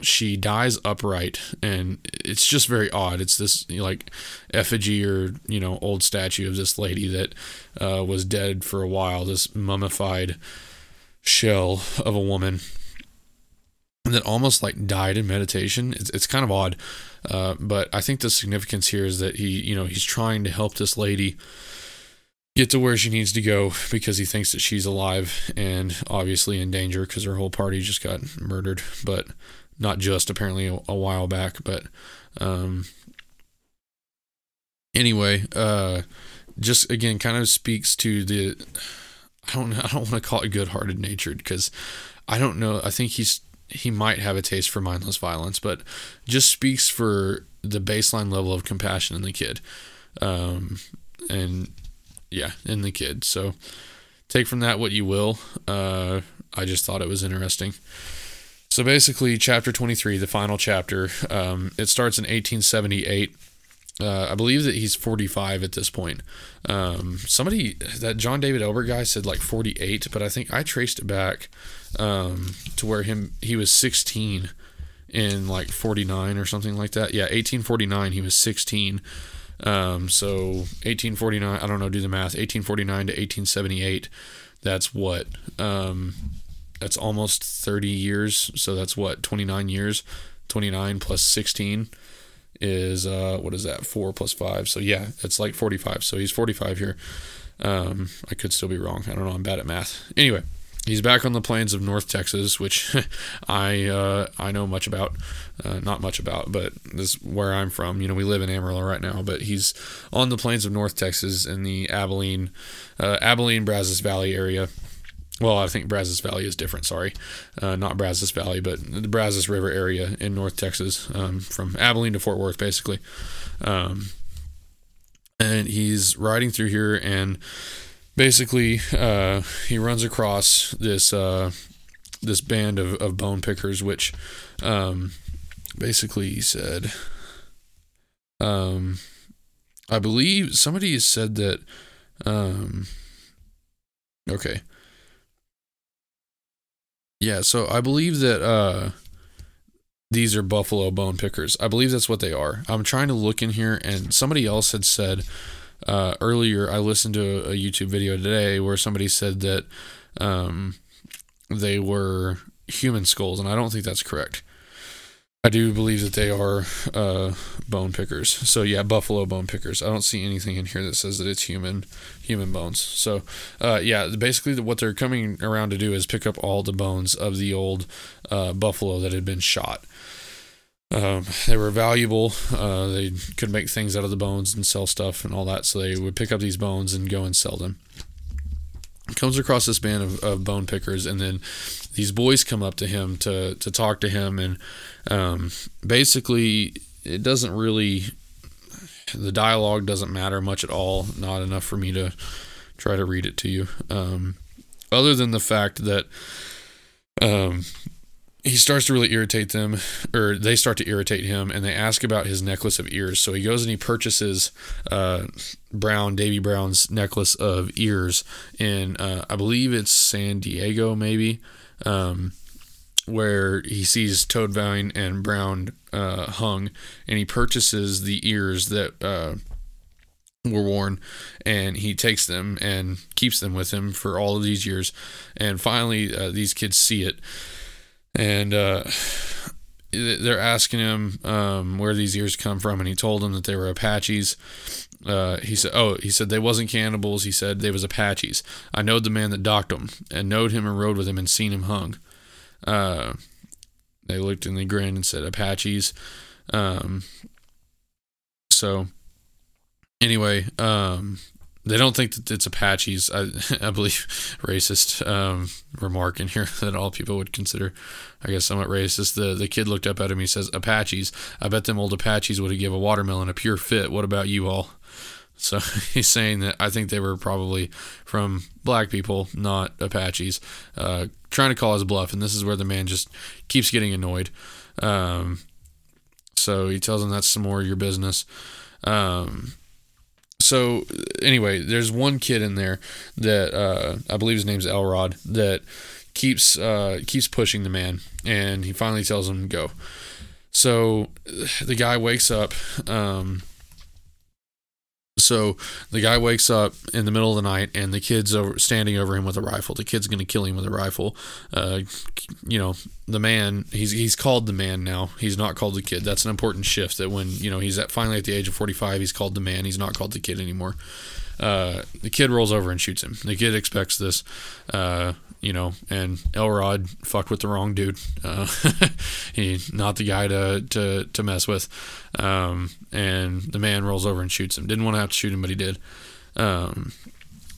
she dies upright and it's just very odd it's this like effigy or you know old statue of this lady that uh, was dead for a while this mummified shell of a woman that almost like died in meditation it's, it's kind of odd uh, but i think the significance here is that he you know he's trying to help this lady get to where she needs to go because he thinks that she's alive and obviously in danger because her whole party just got murdered but not just apparently a, a while back, but um, anyway, uh, just again kind of speaks to the I don't I don't want to call it good-hearted natured because I don't know. I think he's he might have a taste for mindless violence, but just speaks for the baseline level of compassion in the kid, um, and yeah, in the kid. So take from that what you will. Uh, I just thought it was interesting. So basically, chapter 23, the final chapter, um, it starts in 1878. Uh, I believe that he's 45 at this point. Um, somebody, that John David Ebert guy said like 48, but I think I traced it back um, to where him he was 16 in like 49 or something like that. Yeah, 1849, he was 16. Um, so 1849, I don't know, do the math. 1849 to 1878, that's what? Um, that's almost 30 years. So that's what 29 years. 29 plus 16 is uh what is that? 4 plus 5. So yeah, it's like 45. So he's 45 here. Um I could still be wrong. I don't know. I'm bad at math. Anyway, he's back on the plains of North Texas, which I uh, I know much about, uh, not much about, but this is where I'm from. You know, we live in Amarillo right now, but he's on the plains of North Texas in the Abilene, uh, Abilene Brazos Valley area. Well, I think Brazos Valley is different. Sorry, uh, not Brazos Valley, but the Brazos River area in North Texas, um, from Abilene to Fort Worth, basically. Um, and he's riding through here, and basically, uh, he runs across this uh, this band of, of bone pickers, which um, basically he said, um, I believe somebody has said that. Um, okay yeah, so I believe that uh, these are buffalo bone pickers. I believe that's what they are. I'm trying to look in here, and somebody else had said uh, earlier. I listened to a YouTube video today where somebody said that um, they were human skulls, and I don't think that's correct. I do believe that they are uh, bone pickers. So yeah, buffalo bone pickers. I don't see anything in here that says that it's human human bones. So uh, yeah, basically what they're coming around to do is pick up all the bones of the old uh, buffalo that had been shot. Um, they were valuable. Uh, they could make things out of the bones and sell stuff and all that. So they would pick up these bones and go and sell them comes across this band of, of bone pickers and then these boys come up to him to to talk to him and um, basically it doesn't really the dialogue doesn't matter much at all not enough for me to try to read it to you um, other than the fact that um, he starts to really irritate them, or they start to irritate him, and they ask about his necklace of ears. So he goes and he purchases uh, Brown, Davy Brown's necklace of ears in, uh, I believe it's San Diego, maybe, um, where he sees Toadvine and Brown uh, hung, and he purchases the ears that uh, were worn and he takes them and keeps them with him for all of these years and finally uh, these kids see it and uh, they're asking him um, where these ears come from, and he told them that they were Apaches. Uh, he said, "Oh, he said they wasn't cannibals. He said they was Apaches. I knowed the man that docked them, and knowed him and rode with him, and seen him hung." Uh, they looked and they grinned and said, "Apaches." Um, so, anyway, um, they don't think that it's Apaches. I, I believe racist um, remark in here that all people would consider, I guess, somewhat racist. The the kid looked up at him. He says, "Apaches. I bet them old Apaches would have give a watermelon a pure fit. What about you all?" So he's saying that I think they were probably from black people, not Apaches, uh, trying to call his bluff. And this is where the man just keeps getting annoyed. Um, so he tells him that's some more of your business. Um, so anyway, there's one kid in there that uh, I believe his name's Elrod that keeps uh, keeps pushing the man, and he finally tells him go. So the guy wakes up. Um, so the guy wakes up in the middle of the night, and the kid's over, standing over him with a rifle. The kid's going to kill him with a rifle. Uh, you know, the man. He's he's called the man now. He's not called the kid. That's an important shift. That when you know he's at finally at the age of forty five, he's called the man. He's not called the kid anymore. Uh, the kid rolls over and shoots him. The kid expects this. Uh, you know, and Elrod fucked with the wrong dude. Uh, he's not the guy to to to mess with. Um, and the man rolls over and shoots him. Didn't want to have to shoot him, but he did. Um,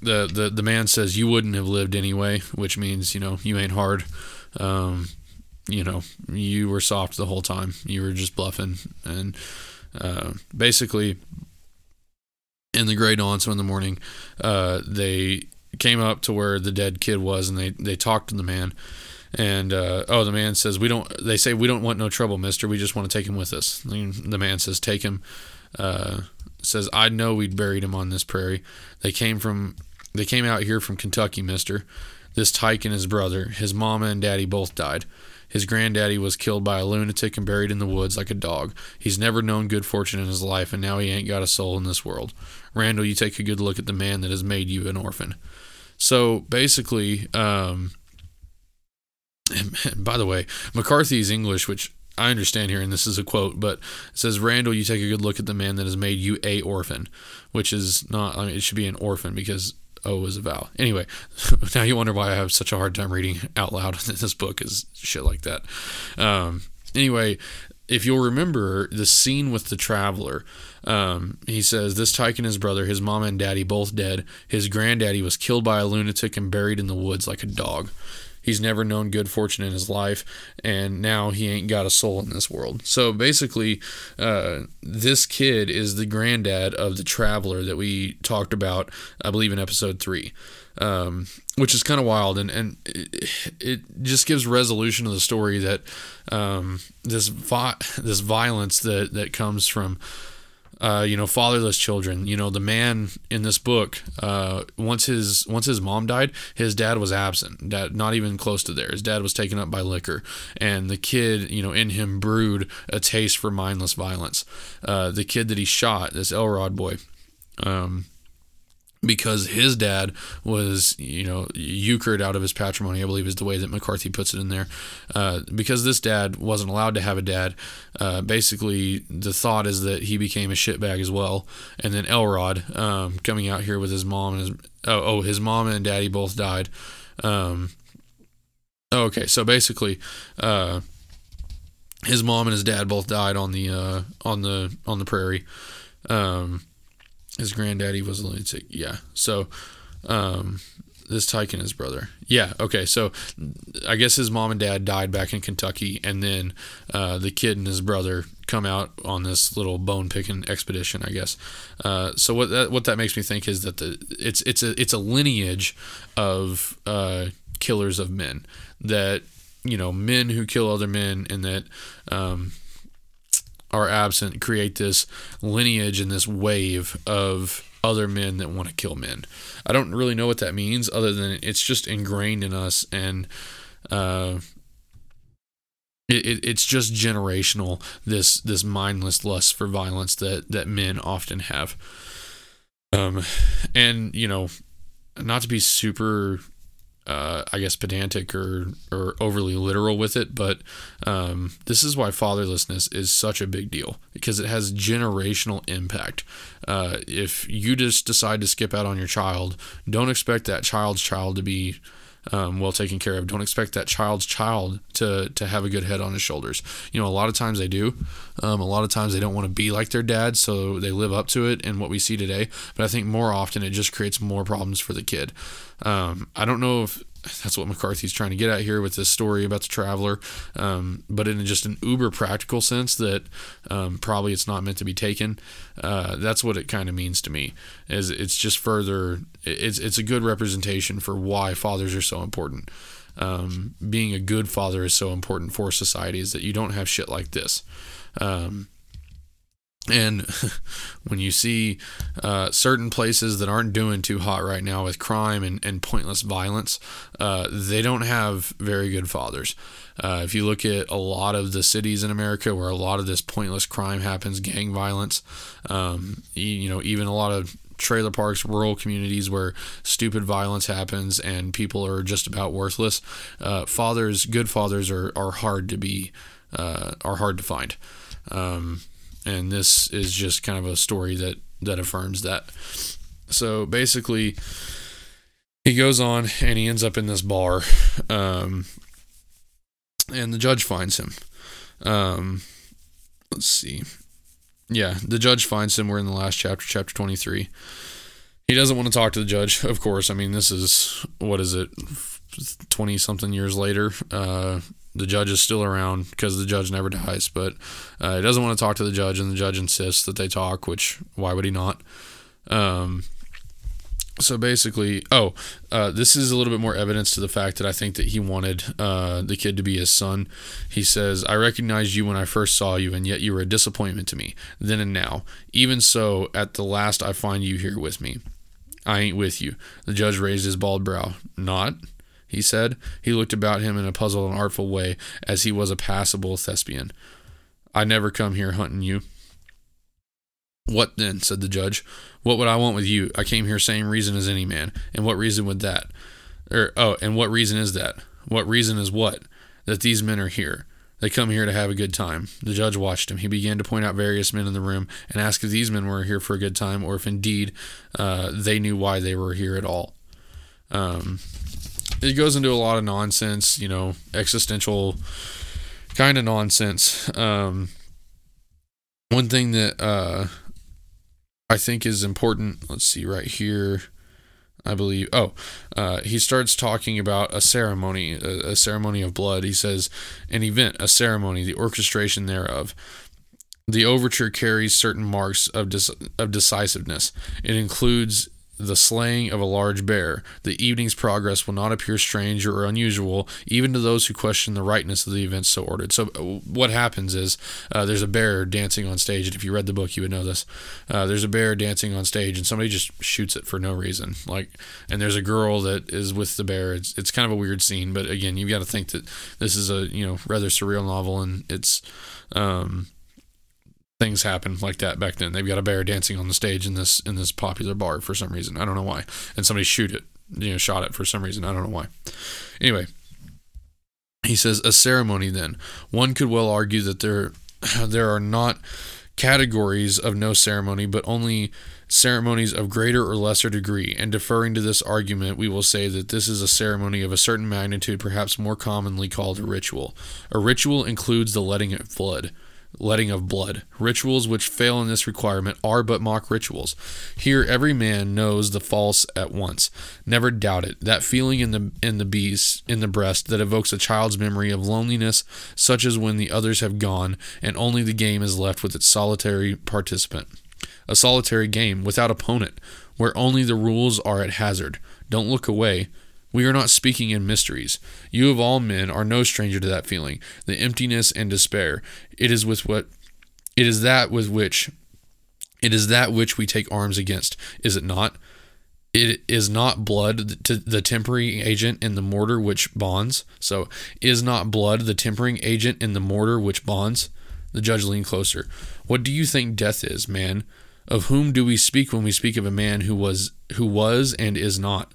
the the the man says you wouldn't have lived anyway, which means you know you ain't hard. Um, you know you were soft the whole time. You were just bluffing, and uh, basically in the gray dawn, so in the morning, uh, they came up to where the dead kid was and they, they talked to the man. And uh, oh the man says we don't they say we don't want no trouble mister. We just want to take him with us. And the man says take him uh, says i know we'd buried him on this prairie. They came from they came out here from kentucky mister. This tyke and his brother his mama and daddy both died. His granddaddy was killed by a lunatic and buried in the woods like a dog. He's never known good fortune in his life, and now he ain't got a soul in this world. Randall, you take a good look at the man that has made you an orphan. So basically, um, by the way, McCarthy's English, which I understand here, and this is a quote, but it says, Randall, you take a good look at the man that has made you a orphan, which is not, I mean, it should be an orphan because O is a vowel. Anyway, now you wonder why I have such a hard time reading out loud in this book is shit like that. Um, anyway, if you'll remember the scene with the traveler, um, he says this Tyke and his brother, his mom and daddy, both dead. His granddaddy was killed by a lunatic and buried in the woods like a dog. He's never known good fortune in his life, and now he ain't got a soul in this world. So basically, uh, this kid is the granddad of the traveler that we talked about, I believe, in episode three. Um, which is kind of wild, and and it, it, just gives resolution to the story that um, this vi- this violence that that comes from uh, you know, fatherless children. You know, the man in this book, uh, once his once his mom died, his dad was absent. Dad, not even close to there. His dad was taken up by liquor, and the kid, you know, in him brewed a taste for mindless violence. Uh, the kid that he shot, this Elrod boy. Um, because his dad was, you know, euchred out of his patrimony, I believe is the way that McCarthy puts it in there. Uh, because this dad wasn't allowed to have a dad, uh, basically the thought is that he became a shitbag as well. And then Elrod um, coming out here with his mom and his, oh, oh his mom and daddy both died. Um, okay, so basically, uh, his mom and his dad both died on the uh, on the on the prairie. Um, his granddaddy was a lunatic. Yeah. So, um, this Tyke and his brother. Yeah. Okay. So, I guess his mom and dad died back in Kentucky, and then uh, the kid and his brother come out on this little bone picking expedition. I guess. Uh, so what that what that makes me think is that the it's it's a it's a lineage of uh, killers of men that you know men who kill other men, and that um, are absent create this lineage and this wave of other men that want to kill men. I don't really know what that means other than it's just ingrained in us and uh, it, it, it's just generational this this mindless lust for violence that that men often have um and you know not to be super uh, I guess pedantic or or overly literal with it, but um, this is why fatherlessness is such a big deal because it has generational impact. Uh, if you just decide to skip out on your child, don't expect that child's child to be um, well taken care of. Don't expect that child's child to to have a good head on his shoulders. You know, a lot of times they do. Um, a lot of times they don't want to be like their dad, so they live up to it. And what we see today, but I think more often it just creates more problems for the kid. Um, I don't know if that's what McCarthy's trying to get at here with this story about the traveler, um, but in just an uber practical sense that um, probably it's not meant to be taken. Uh, that's what it kind of means to me. Is it's just further. It's it's a good representation for why fathers are so important. Um, being a good father is so important for society. Is that you don't have shit like this. Um, and when you see uh, certain places that aren't doing too hot right now with crime and, and pointless violence, uh, they don't have very good fathers. Uh, if you look at a lot of the cities in America where a lot of this pointless crime happens, gang violence, um, you, know, even a lot of trailer parks, rural communities where stupid violence happens and people are just about worthless. Uh, fathers, good fathers, are are hard to be, uh, are hard to find. Um, and this is just kind of a story that that affirms that. So basically, he goes on and he ends up in this bar, um, and the judge finds him. Um, let's see. Yeah, the judge finds him. We're in the last chapter, chapter 23. He doesn't want to talk to the judge, of course. I mean, this is, what is it, 20 something years later. Uh, the judge is still around because the judge never dies, but uh, he doesn't want to talk to the judge, and the judge insists that they talk, which, why would he not? Um, so basically, oh, uh, this is a little bit more evidence to the fact that I think that he wanted uh, the kid to be his son. He says, I recognized you when I first saw you, and yet you were a disappointment to me, then and now. Even so, at the last, I find you here with me. I ain't with you. The judge raised his bald brow. Not? He said. He looked about him in a puzzled and artful way, as he was a passable thespian. I never come here hunting you. What then? said the judge. What would I want with you? I came here same reason as any man. And what reason would that? Er, oh, and what reason is that? What reason is what? That these men are here. They come here to have a good time. The judge watched him. He began to point out various men in the room and ask if these men were here for a good time or if indeed uh, they knew why they were here at all. Um, it goes into a lot of nonsense, you know, existential kind of nonsense. Um, one thing that uh, I think is important. Let's see right here. I believe. Oh, uh, he starts talking about a ceremony, a, a, ceremony of blood. He says, an event, a ceremony, the orchestration thereof. The overture carries certain marks of, of decisiveness. It includes the slaying of a large bear. The evening's progress will not appear strange or unusual, even to those who question the rightness of the events so ordered. So, uh, what happens is uh, there's a bear dancing on stage, and if you read the book, you would know this. Uh, there's a bear dancing on stage, and somebody just shoots it for no reason. Like, and there's a girl that is with the bear. It's it's kind of a weird scene, but again, you've got to think that this is a you know rather surreal novel, and it's um, things happen like that back then. They've got a bear dancing on the stage in this in this popular bar for some reason. I don't know why. And somebody shoot it, you know, shot it for some reason. I don't know why. Anyway, he says a ceremony. Then one could well argue that there there are not categories of no ceremony, but only ceremonies of greater or lesser degree. And deferring to this argument, we will say that this is a ceremony of a certain magnitude, perhaps more commonly called a ritual. A ritual includes the letting of blood letting of blood. Rituals which fail in this requirement are but mock rituals. Here every man knows the false at once. Never doubt it. That feeling in the in the beast in the breast that evokes a child's memory of loneliness, such as when the others have gone and only the game is left with its solitary participant. A solitary game without opponent, where only the rules are at hazard. Don't look away. We are not speaking in mysteries. You of all men are no stranger to that feeling, the emptiness and despair. It is with what it is that with which it is that which we take arms against, is it not? It is not blood the tempering agent in the mortar which bonds. So, is not blood the tempering agent in the mortar which bonds? The judge leaned closer. What do you think death is, man? Of whom do we speak when we speak of a man who was who was and is not?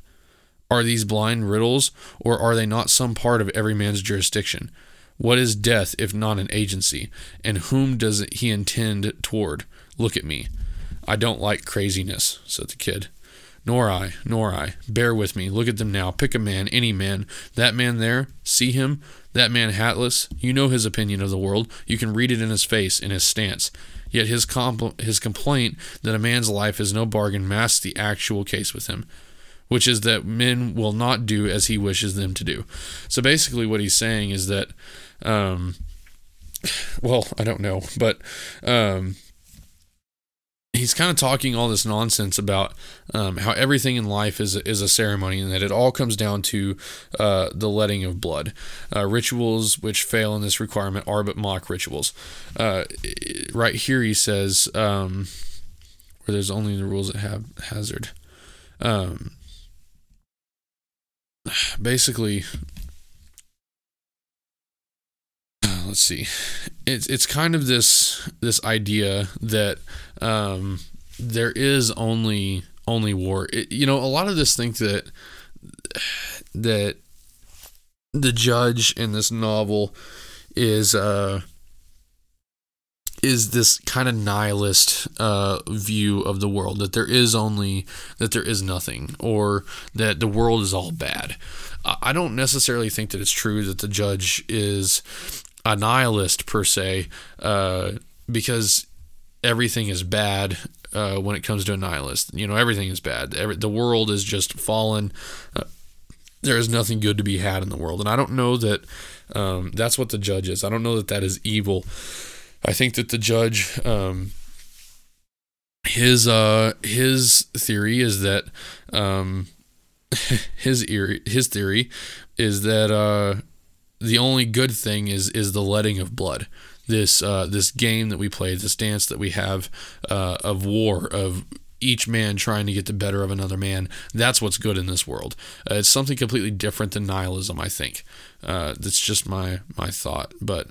Are these blind riddles, or are they not some part of every man's jurisdiction? What is death if not an agency? And whom does he intend toward? Look at me. I don't like craziness, said the kid. Nor I, nor I. Bear with me. Look at them now. Pick a man, any man. That man there, see him? That man hatless? You know his opinion of the world. You can read it in his face, in his stance. Yet his, compl- his complaint that a man's life is no bargain masks the actual case with him. Which is that men will not do as he wishes them to do. So basically, what he's saying is that, um, well, I don't know, but um, he's kind of talking all this nonsense about um, how everything in life is is a ceremony and that it all comes down to uh, the letting of blood. Uh, rituals which fail in this requirement are but mock rituals. Uh, right here, he says, um, where there's only the rules that have hazard. Um, basically, let's see. It's it's kind of this this idea that um, there is only only war. It, you know a lot of this think that that the judge in this novel is uh is this kind of nihilist uh, view of the world that there is only that there is nothing or that the world is all bad. I don't necessarily think that it's true that the judge is a nihilist per se, uh, because everything is bad uh, when it comes to a nihilist. You know, everything is bad. Every, the world is just fallen. Uh, there is nothing good to be had in the world, and I don't know that um, that's what the judge is. I don't know that that is evil. I think that the judge, um, his uh, his theory is that um, his ear, his theory is that uh, the only good thing is is the letting of blood. This uh, this game that we play, this dance that we have uh, of war, of each man trying to get the better of another man. That's what's good in this world. Uh, it's something completely different than nihilism. I think uh, that's just my my thought. But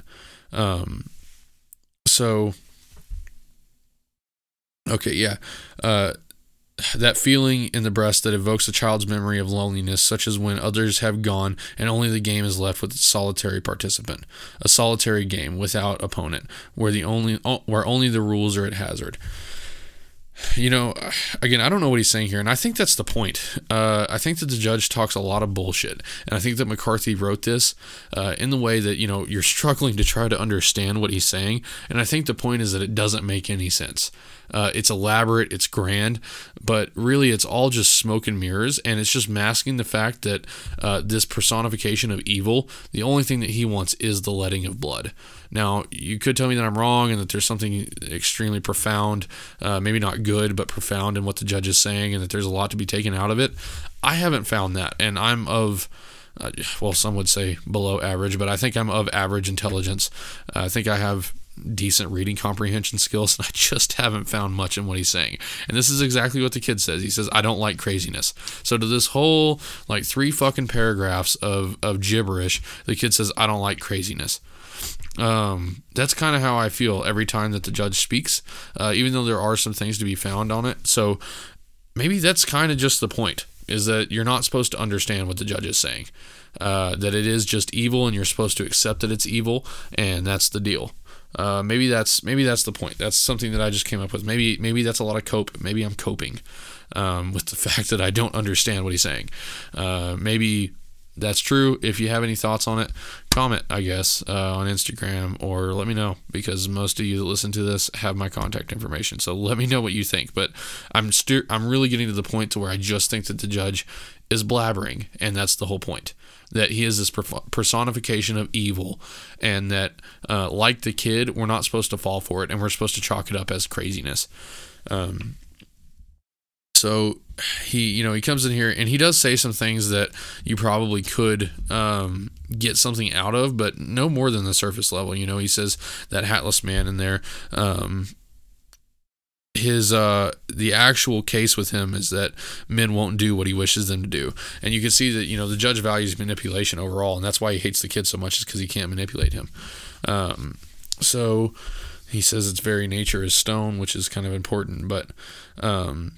um, so okay, yeah. Uh, that feeling in the breast that evokes a child's memory of loneliness, such as when others have gone and only the game is left with its solitary participant. A solitary game without opponent, where the only where only the rules are at hazard you know, again, I don't know what he's saying here, and I think that's the point. Uh, I think that the judge talks a lot of bullshit, and I think that McCarthy wrote this uh, in the way that you know you're struggling to try to understand what he's saying, and I think the point is that it doesn't make any sense. Uh, it's elaborate, it's grand, but really it's all just smoke and mirrors, and it's just masking the fact that uh, this personification of evil, the only thing that he wants is the letting of blood. Now, you could tell me that I'm wrong and that there's something extremely profound, uh, maybe not good, but profound in what the judge is saying, and that there's a lot to be taken out of it. I haven't found that, and I'm of. Uh, well, some would say below average, but I think I'm of average intelligence. Uh, I think I have decent reading comprehension skills, and I just haven't found much in what he's saying. And this is exactly what the kid says. He says, I don't like craziness. So to this whole like three fucking paragraphs of, of gibberish, the kid says, I don't like craziness. Um, that's kind of how I feel every time that the judge speaks, uh, even though there are some things to be found on it. So maybe that's kind of just the point is that you're not supposed to understand what the judge is saying. Uh, that it is just evil and you're supposed to accept that it's evil, and that's the deal. Uh, maybe that's maybe that's the point. That's something that I just came up with. Maybe maybe that's a lot of cope. Maybe I'm coping um, with the fact that I don't understand what he's saying. Uh, maybe that's true. If you have any thoughts on it, comment, I guess, uh, on Instagram or let me know because most of you that listen to this have my contact information. So let me know what you think. But I'm st- I'm really getting to the point to where I just think that the judge is blabbering, and that's the whole point. That he is this personification of evil, and that, uh, like the kid, we're not supposed to fall for it, and we're supposed to chalk it up as craziness. Um, so he, you know, he comes in here and he does say some things that you probably could um, get something out of, but no more than the surface level. You know, he says that hatless man in there. Um, his uh the actual case with him is that men won't do what he wishes them to do. And you can see that you know the judge values manipulation overall and that's why he hates the kid so much is because he can't manipulate him. Um so he says its very nature is stone which is kind of important but um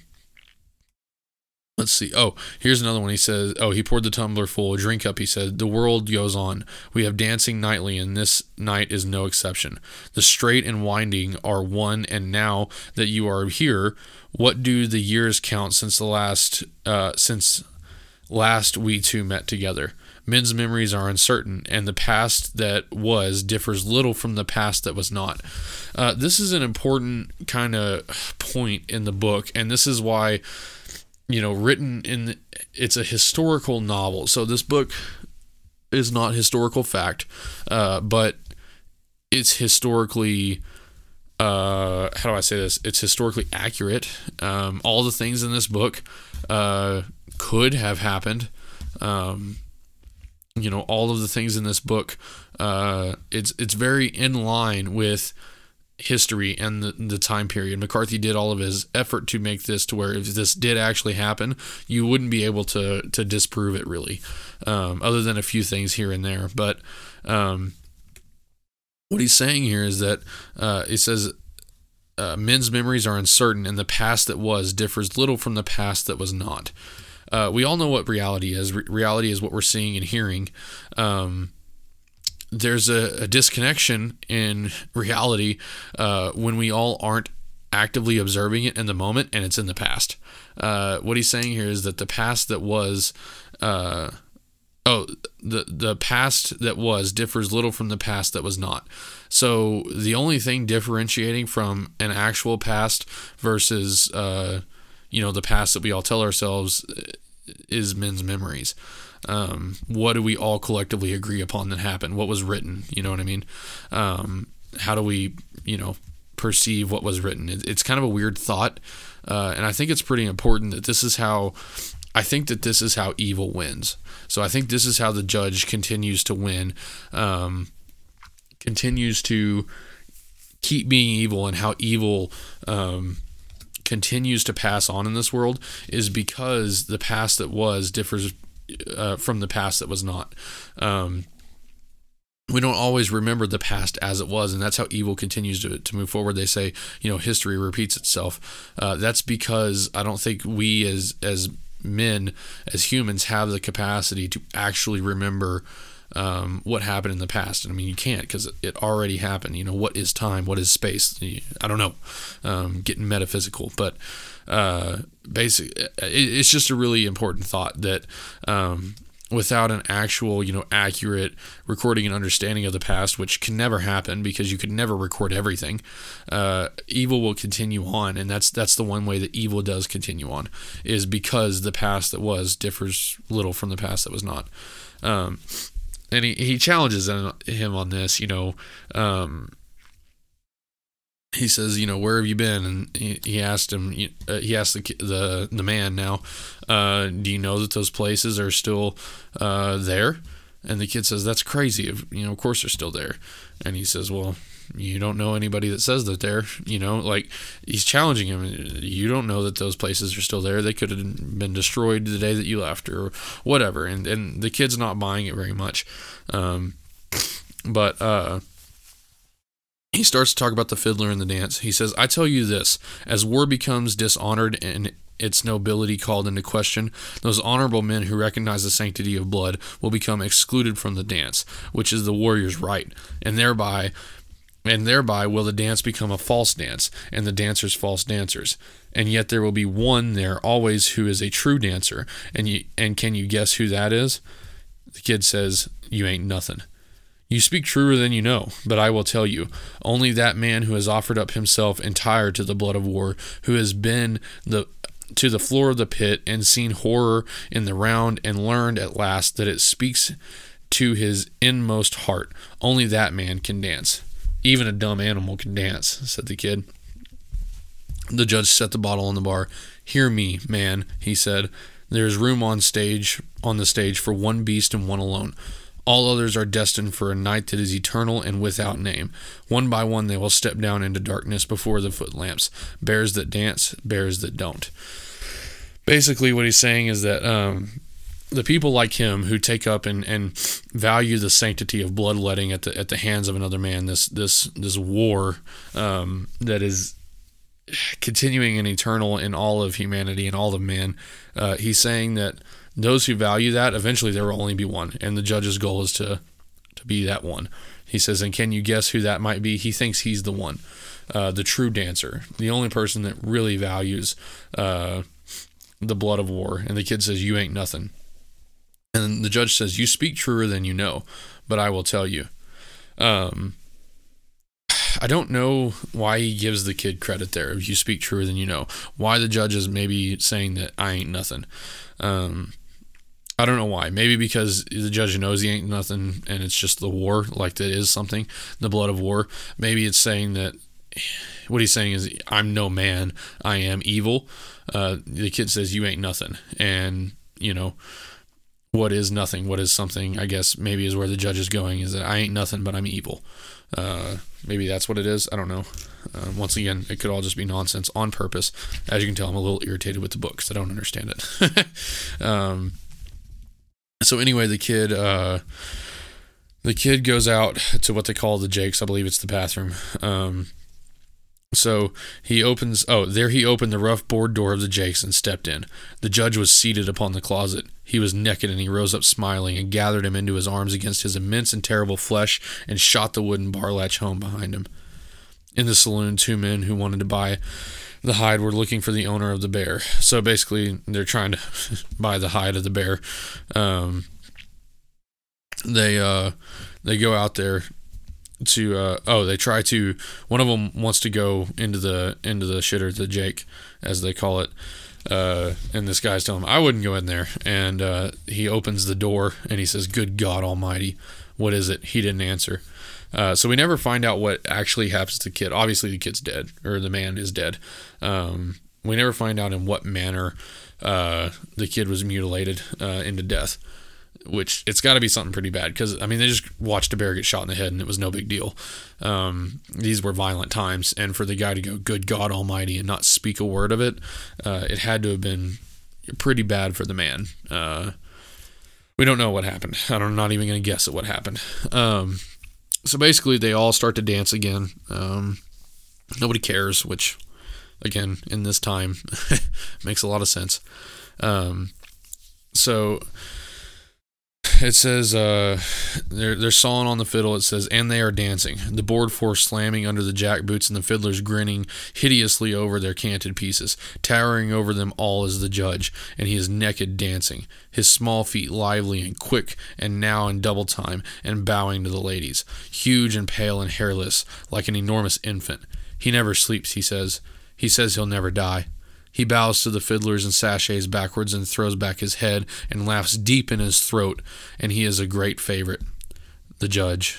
Let's see. Oh, here's another one. He says, Oh, he poured the tumbler full, drink up. He said, The world goes on. We have dancing nightly, and this night is no exception. The straight and winding are one, and now that you are here, what do the years count since the last, uh, since last we two met together? Men's memories are uncertain, and the past that was differs little from the past that was not. Uh, this is an important kind of point in the book, and this is why you know, written in it's a historical novel. So this book is not historical fact, uh, but it's historically uh, how do I say this? It's historically accurate. Um, all the things in this book uh, could have happened. Um, you know, all of the things in this book, uh, it's it's very in line with history and the, the time period. McCarthy did all of his effort to make this to where if this did actually happen, you wouldn't be able to to disprove it really, um, other than a few things here and there. But um, what he's saying here is that uh, it says uh, men's memories are uncertain, and the past that was differs little from the past that was not. Uh, we all know what reality is. Re- reality is what we're seeing and hearing. Um, there's a, a, disconnection in reality uh, when we all aren't actively observing it in the moment and it's in the past. Uh, what he's saying here is that the past that was uh, oh the the past that was differs little from the past that was not so the only thing differentiating from an actual past versus uh, you know the past that we all tell ourselves uh, is men's memories um, what do we all collectively agree upon that happened? What was written? You know what i mean? Um, how do we you know perceive what was written? It, it's kind of a weird thought uh, and i think it's pretty important that this is how I think that this is how evil wins. So I think this is how the judge continues to win, um, continues to keep being evil, and how evil um, continues to pass on in this world is because the past that was differs uh, from the past that was not. Um, we don't always remember the past as it was, and that's how evil continues to, to move forward. They say, you know, history repeats itself. Uh, that's because I don't think we as as men as humans have the capacity to actually remember um, what happened in the past. And I mean, you can't because it already happened. You know, what is time? What is space? I don't know. Um, getting metaphysical, but uh, basically, it, it's just a really important thought that um, without an actual, you know, accurate recording and understanding of the past, which can never happen because you could never record everything, uh, evil will continue on, and that's that's the one way that evil does continue on, is because the past that was differs little from the past that was not. Um, and he, he challenges him on this, you know. Um, he says, you know, where have you been? And he, he asked him, uh, he asked the, the, the man now, uh, do you know that those places are still uh, there? And the kid says, that's crazy. You know, of course they're still there. And he says, well, you don't know anybody that says that they're, you know, like he's challenging him. You don't know that those places are still there. They could have been destroyed the day that you left or whatever. And, and the kid's not buying it very much. Um, but, uh, he starts to talk about the fiddler and the dance. He says, I tell you this as war becomes dishonored and its nobility called into question, those honorable men who recognize the sanctity of blood will become excluded from the dance, which is the warrior's right, and thereby and thereby will the dance become a false dance, and the dancers false dancers. And yet there will be one there always who is a true dancer. And you and can you guess who that is? The kid says, You ain't nothing. You speak truer than you know, but I will tell you, only that man who has offered up himself entire to the blood of war, who has been the to the floor of the pit and seen horror in the round and learned at last that it speaks to his inmost heart. Only that man can dance. Even a dumb animal can dance, said the kid. The judge set the bottle on the bar. Hear me, man, he said. There is room on stage on the stage for one beast and one alone. All others are destined for a night that is eternal and without name. One by one they will step down into darkness before the footlamps. Bears that dance, bears that don't. Basically, what he's saying is that um, the people like him who take up and, and value the sanctity of bloodletting at the at the hands of another man, this this this war um, that is continuing and eternal in all of humanity and all of man. Uh, he's saying that those who value that, eventually there will only be one, and the judge's goal is to to be that one. He says, and can you guess who that might be? He thinks he's the one, uh, the true dancer, the only person that really values uh, the blood of war. And the kid says, "You ain't nothing." And the judge says, "You speak truer than you know, but I will tell you." Um, I don't know why he gives the kid credit there. If you speak truer than you know, why the judge is maybe saying that I ain't nothing. Um, I don't know why. Maybe because the judge knows he ain't nothing, and it's just the war, like that is something, the blood of war. Maybe it's saying that what he's saying is I'm no man, I am evil. Uh, the kid says you ain't nothing, and you know what is nothing, what is something. I guess maybe is where the judge is going is that I ain't nothing, but I'm evil. Uh, maybe that's what it is. I don't know. Uh, once again, it could all just be nonsense on purpose. As you can tell, I'm a little irritated with the book because I don't understand it. um, so anyway, the kid, uh, the kid goes out to what they call the Jakes. I believe it's the bathroom. Um, so he opens, oh, there he opened the rough board door of the Jakes and stepped in. The judge was seated upon the closet. He was naked and he rose up smiling and gathered him into his arms against his immense and terrible flesh and shot the wooden bar latch home behind him. In the saloon, two men who wanted to buy the hide were looking for the owner of the bear. So basically, they're trying to buy the hide of the bear. Um, they uh, they go out there to uh, oh they try to one of them wants to go into the into the shitter the Jake as they call it uh, and this guy's telling him I wouldn't go in there and uh, he opens the door and he says good God Almighty what is it he didn't answer uh, so we never find out what actually happens to the kid obviously the kid's dead or the man is dead um, we never find out in what manner uh, the kid was mutilated uh, into death which it's got to be something pretty bad because I mean they just watched a bear get shot in the head and it was no big deal. Um, these were violent times, and for the guy to go, "Good God Almighty," and not speak a word of it, uh, it had to have been pretty bad for the man. Uh, we don't know what happened. I'm not even going to guess at what happened. Um, so basically, they all start to dance again. Um, nobody cares, which, again, in this time, makes a lot of sense. Um, so it says uh, they're they're sawing on the fiddle. It says, and they are dancing. The board force slamming under the jack boots, and the fiddlers grinning hideously over their canted pieces. Towering over them all is the judge, and he is naked dancing, his small feet lively and quick, and now in double time, and bowing to the ladies, huge and pale and hairless, like an enormous infant. He never sleeps, he says. He says he'll never die. He bows to the fiddlers and sashays backwards and throws back his head and laughs deep in his throat, and he is a great favorite. The judge.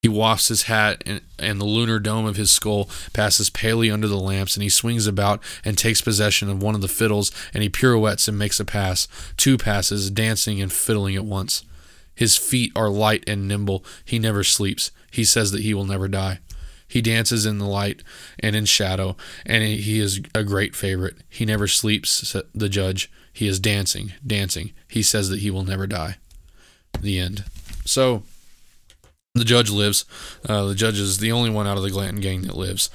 He wafts his hat, and, and, the lunar dome of his skull passes palely under the lamps, and he swings about and takes possession of one of the fiddles, and he pirouettes and makes a pass, two passes, dancing and fiddling at once. His feet are light and nimble. He never sleeps. He says that he will never die. He dances in the light and in shadow, and he is a great favorite. He never sleeps, the judge. He is dancing, dancing. He says that he will never die. The end. So, the judge lives. Uh, the judge is the only one out of the Glanton gang that lives,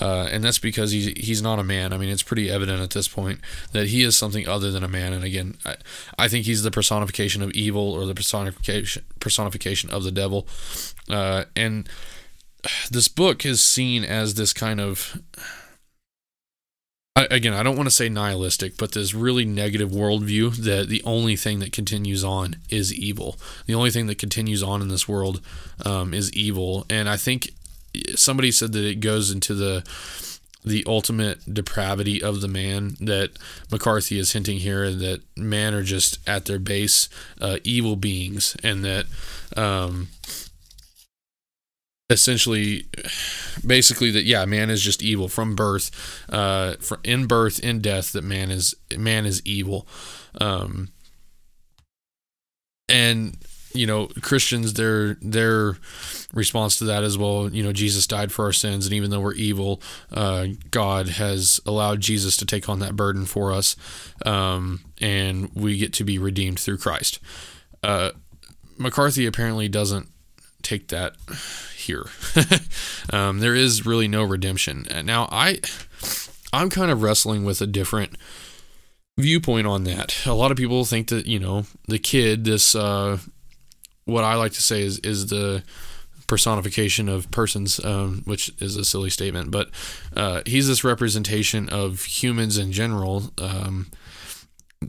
uh, and that's because he's he's not a man. I mean, it's pretty evident at this point that he is something other than a man. And again, I, I think he's the personification of evil or the personification personification of the devil, uh, and this book is seen as this kind of again, I don't want to say nihilistic, but this really negative worldview that the only thing that continues on is evil. The only thing that continues on in this world um, is evil, and I think somebody said that it goes into the the ultimate depravity of the man that McCarthy is hinting here and that man are just at their base uh, evil beings, and that um, essentially basically that yeah man is just evil from birth uh in birth in death that man is man is evil. Um and you know christians their their response to that as well you know jesus died for our sins and even though we're evil uh, god has allowed jesus to take on that burden for us um, and we get to be redeemed through christ. Uh, mccarthy apparently doesn't take that here. um, there is really no redemption. Now, I I'm kind of wrestling with a different viewpoint on that. A lot of people think that you know the kid, this uh, what I like to say is is the personification of persons, um, which is a silly statement, but uh, he's this representation of humans in general. Um,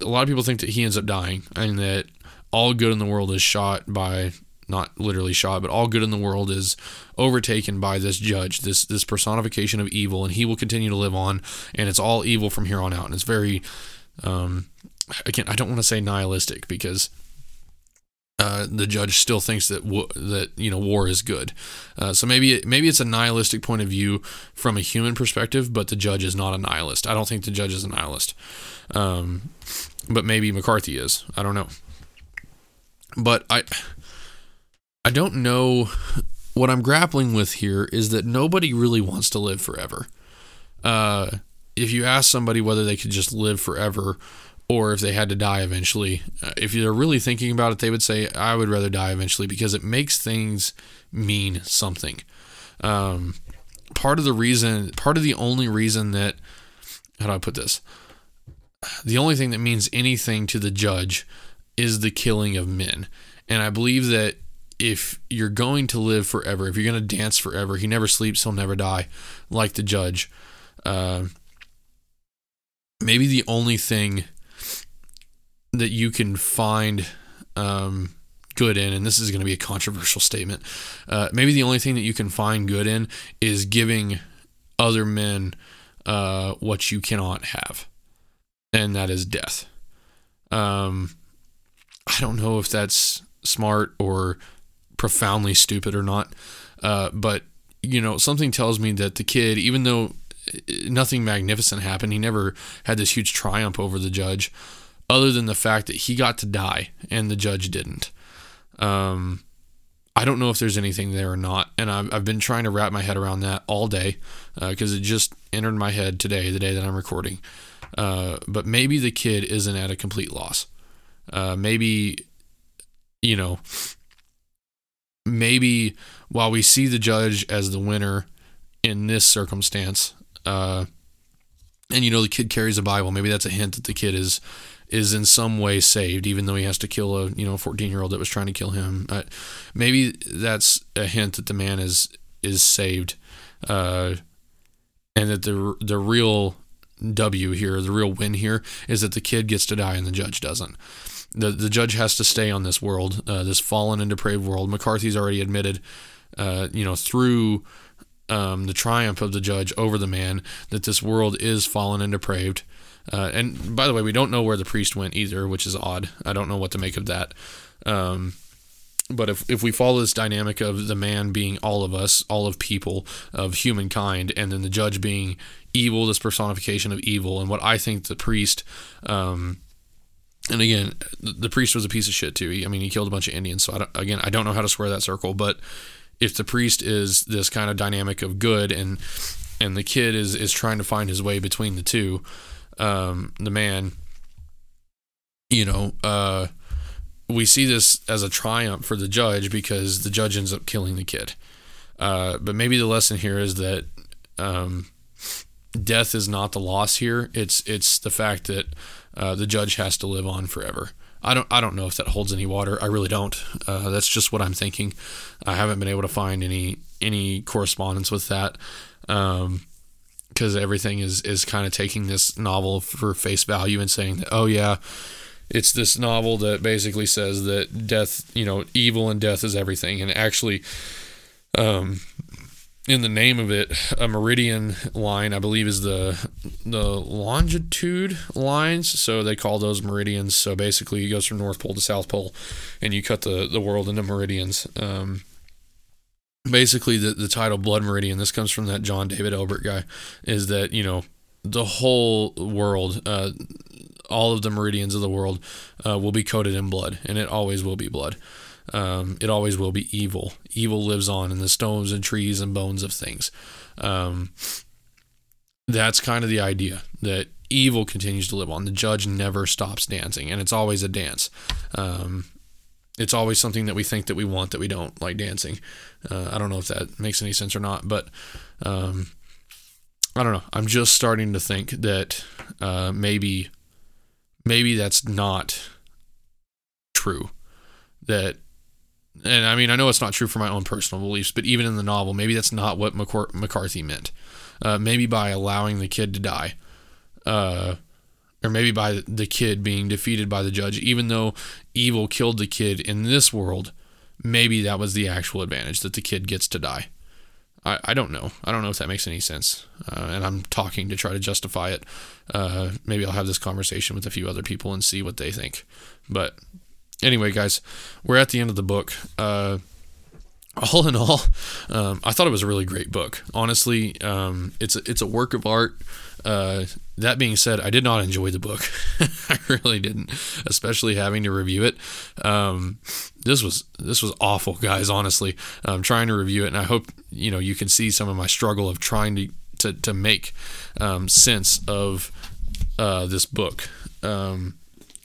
a lot of people think that he ends up dying and that all good in the world is shot by not literally shot, but all good in the world is overtaken by this judge, this this personification of evil, and he will continue to live on, and it's all evil from here on out. And it's very, um, again, I don't want to say nihilistic because uh, the judge still thinks that that you know war is good. Uh, so maybe it, maybe it's a nihilistic point of view from a human perspective, but the judge is not a nihilist. I don't think the judge is a nihilist, um, but maybe McCarthy is. I don't know. But I I don't know what I'm grappling with here is that nobody really wants to live forever. Uh, if you ask somebody whether they could just live forever or if they had to die eventually. Uh, if they're really thinking about it, they would say, I would rather die eventually because it makes things mean something. Um, part of the reason, part of the only reason that, how do I put this? The only thing that means anything to the judge is the killing of men. And I believe that if you're going to live forever, if you're going to dance forever, he never sleeps, he'll never die, like the judge. Uh, maybe the only thing that you can find um, good in, and this is going to be a controversial statement, uh, maybe the only thing that you can find good in is giving other men uh, what you cannot have, and that is death. Um, I don't know if that's smart or profoundly stupid or not, uh, but you know, something tells me that the kid, even though nothing magnificent happened, he never had this huge triumph over the judge other than the fact that he got to die and the judge didn't. Um, I don't know if there's anything there or not, and I've, I've been trying to wrap my head around that all day because uh, it just entered my head today, the day that I'm recording. Uh, but maybe the kid isn't at a complete loss. Uh, maybe, you know, maybe while we see the judge as the winner in this circumstance, uh, and you know the kid carries a Bible, maybe that's a hint that the kid is is in some way saved, even though he has to kill a you know 14 year old that was trying to kill him. Uh, maybe that's a hint that the man is is saved, uh, and that the the real W here, the real win here, is that the kid gets to die and the judge doesn't. The the judge has to stay on this world, uh, this fallen and depraved world. McCarthy's already admitted, uh, you know, through. Um, the triumph of the judge over the man, that this world is fallen and depraved, uh, and by the way, we don't know where the priest went either, which is odd. I don't know what to make of that. Um, but if, if we follow this dynamic of the man being all of us, all of people, of humankind, and then the judge being evil, this personification of evil, and what I think the priest, um, and again, the priest was a piece of shit too. I mean, he killed a bunch of Indians. So I again, I don't know how to square that circle, but if the priest is this kind of dynamic of good and and the kid is is trying to find his way between the two, um, the man, you know, uh, we see this as a triumph for the judge because the judge ends up killing the kid. Uh, but maybe the lesson here is that um, death is not the loss here. It's it's the fact that uh, the judge has to live on forever. I don't I don't know if that holds any water. I really don't. Uh, that's just what I'm thinking. I haven't been able to find any any correspondence with that. Um, because everything is is kind of taking this novel for face value and saying that oh yeah it's this novel that basically says that death you know evil and death is everything and actually um in the name of it a meridian line i believe is the the longitude lines. So they call those meridians. So basically it goes from north pole to south pole and you cut the the world into meridians. Um basically the, the title blood meridian this comes from that John David Ebert guy is that you know the whole world uh, all of the meridians of the world uh, will be coated in blood and it always will be blood um, it always will be evil evil lives on in the stones and trees and bones of things um, that's kind of the idea that evil continues to live on the judge never stops dancing and it's always a dance um, it's always something that we think that we want that we don't like dancing. Uh, I don't know if that makes any sense or not, but um, I don't know. I'm just starting to think that uh, maybe maybe that's not true. That and I mean I know it's not true for my own personal beliefs, but even in the novel, maybe that's not what McCarthy meant. Uh, maybe by allowing the kid to die. Uh, or maybe by the kid being defeated by the judge, even though evil killed the kid in this world, maybe that was the actual advantage that the kid gets to die. I, I don't know. I don't know if that makes any sense. Uh, and I'm talking to try to justify it. Uh, maybe I'll have this conversation with a few other people and see what they think. But anyway, guys, we're at the end of the book. Uh, all in all, um, I thought it was a really great book. Honestly, um, it's a, it's a work of art. Uh, that being said, I did not enjoy the book. I really didn't, especially having to review it. Um, this was this was awful, guys. Honestly, I'm trying to review it, and I hope you know you can see some of my struggle of trying to to, to make um, sense of uh, this book. Um,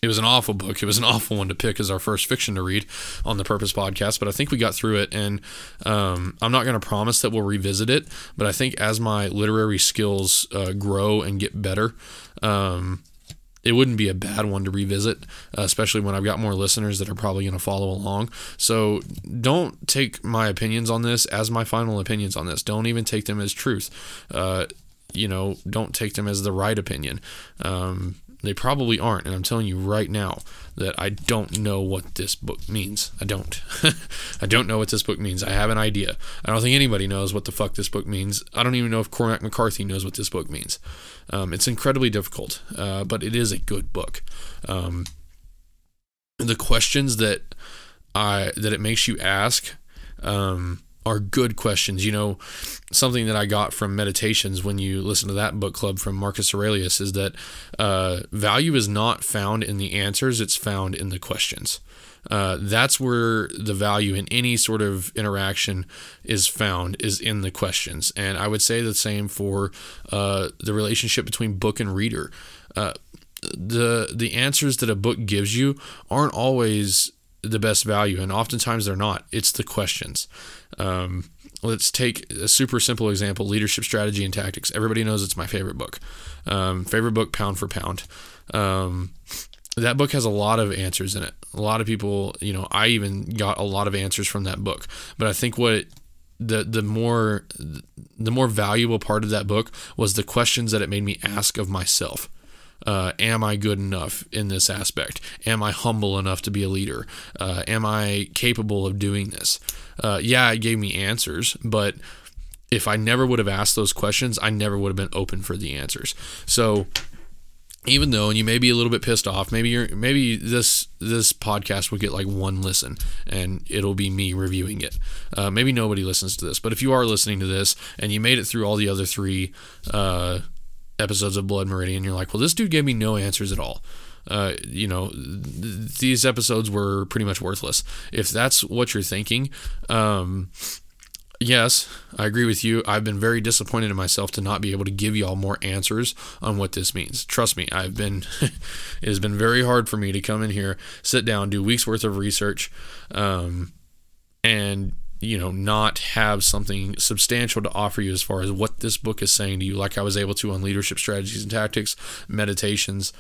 it was an awful book. It was an awful one to pick as our first fiction to read on the Purpose podcast, but I think we got through it. And um, I'm not going to promise that we'll revisit it, but I think as my literary skills uh, grow and get better, um, it wouldn't be a bad one to revisit, especially when I've got more listeners that are probably going to follow along. So don't take my opinions on this as my final opinions on this. Don't even take them as truth. Uh, you know, don't take them as the right opinion. Um, they probably aren't. And I'm telling you right now that I don't know what this book means. I don't. I don't know what this book means. I have an idea. I don't think anybody knows what the fuck this book means. I don't even know if Cormac McCarthy knows what this book means. Um, it's incredibly difficult, uh, but it is a good book. Um, the questions that I that it makes you ask um, are good questions. You know, something that I got from meditations when you listen to that book club from Marcus Aurelius is that uh, value is not found in the answers; it's found in the questions. Uh, that's where the value in any sort of interaction is found is in the questions and i would say the same for uh, the relationship between book and reader uh, the the answers that a book gives you aren't always the best value, and oftentimes they're not. It's the questions. Um, let's take a super simple example leadership strategy and tactics. Everybody knows it's my favorite book. Um, favorite book pound for pound. Um, that book has a lot of answers in it. A lot of people you know i even got a lot of answers from that book. But i think what it, the the more the more valuable part of that book was the questions that it made me ask of myself uh, am I good enough in this aspect? Am I humble enough to be a leader? Uh, am I capable of doing this? Uh, yeah, it gave me answers, but if I never would have asked those questions, I never would have been open for the answers. So even though and you may be a little bit pissed off maybe you're maybe this this podcast will get like one listen and it'll be me reviewing it uh, maybe nobody listens to this but if you are listening to this and you made it through all the other three uh, episodes of Blood Meridian, you're like, well, this dude gave me no answers at all. Uh, you know, th- these episodes were pretty much worthless. If that's what you're thinking, um, yes, I agree with you. I've been very disappointed in myself to not be able to give y'all more answers on what this means. Trust me, I've been, it has been very hard for me to come in here, sit down, do weeks worth of research, um, and you know, not have something substantial to offer you as far as what this book is saying to you, like I was able to on leadership strategies and tactics, meditations,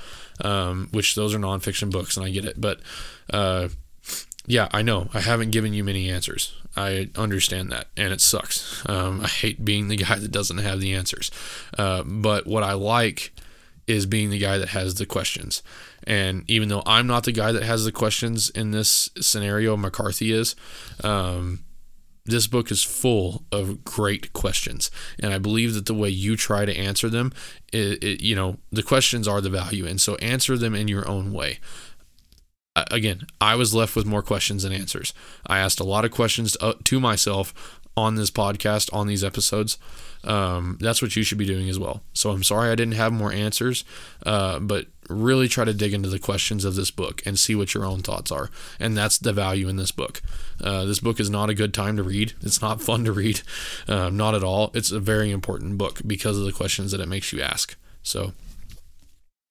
um, which those are nonfiction books, and I get it. But uh, yeah, I know I haven't given you many answers. I understand that, and it sucks. Um, I hate being the guy that doesn't have the answers. Uh, but what I like is being the guy that has the questions. And even though I'm not the guy that has the questions in this scenario, McCarthy is. Um, this book is full of great questions. And i believe that the way you try to answer them it, it, you know the questions are the value. And so answer them in your own way. Again i was left with more questions than answers. I asked a lot of questions to, uh, to myself on this podcast on these episodes. Um, that's what you should be doing as well. So I'm sorry I didn't have more answers, uh, but really try to dig into the questions of this book and see what your own thoughts are. And that's the value in this book. Uh, this book is not a good time to read. It's not fun to read, uh, not at all. It's a very important book because of the questions that it makes you ask. So,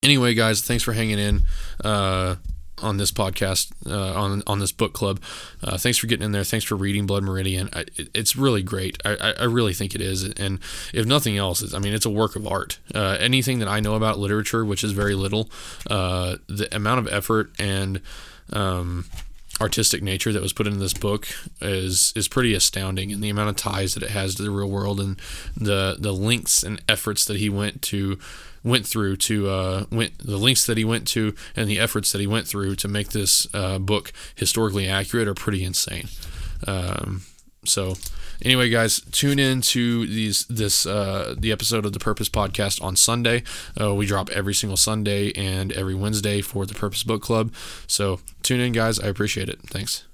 anyway, guys, thanks for hanging in. Uh, on this podcast, uh, on on this book club. Uh, thanks for getting in there. Thanks for reading Blood Meridian. I, it's really great. I, I really think it is. And if nothing else, I mean, it's a work of art. Uh, anything that I know about literature, which is very little, uh, the amount of effort and um, artistic nature that was put into this book is is pretty astounding, and the amount of ties that it has to the real world, and the the lengths and efforts that he went to went through to uh, went the links that he went to and the efforts that he went through to make this uh, book historically accurate are pretty insane. Um, so anyway guys tune in to these this uh, the episode of the purpose podcast on sunday. Uh, we drop every single sunday and every wednesday for the purpose book club. So tune in guys. I appreciate it. Thanks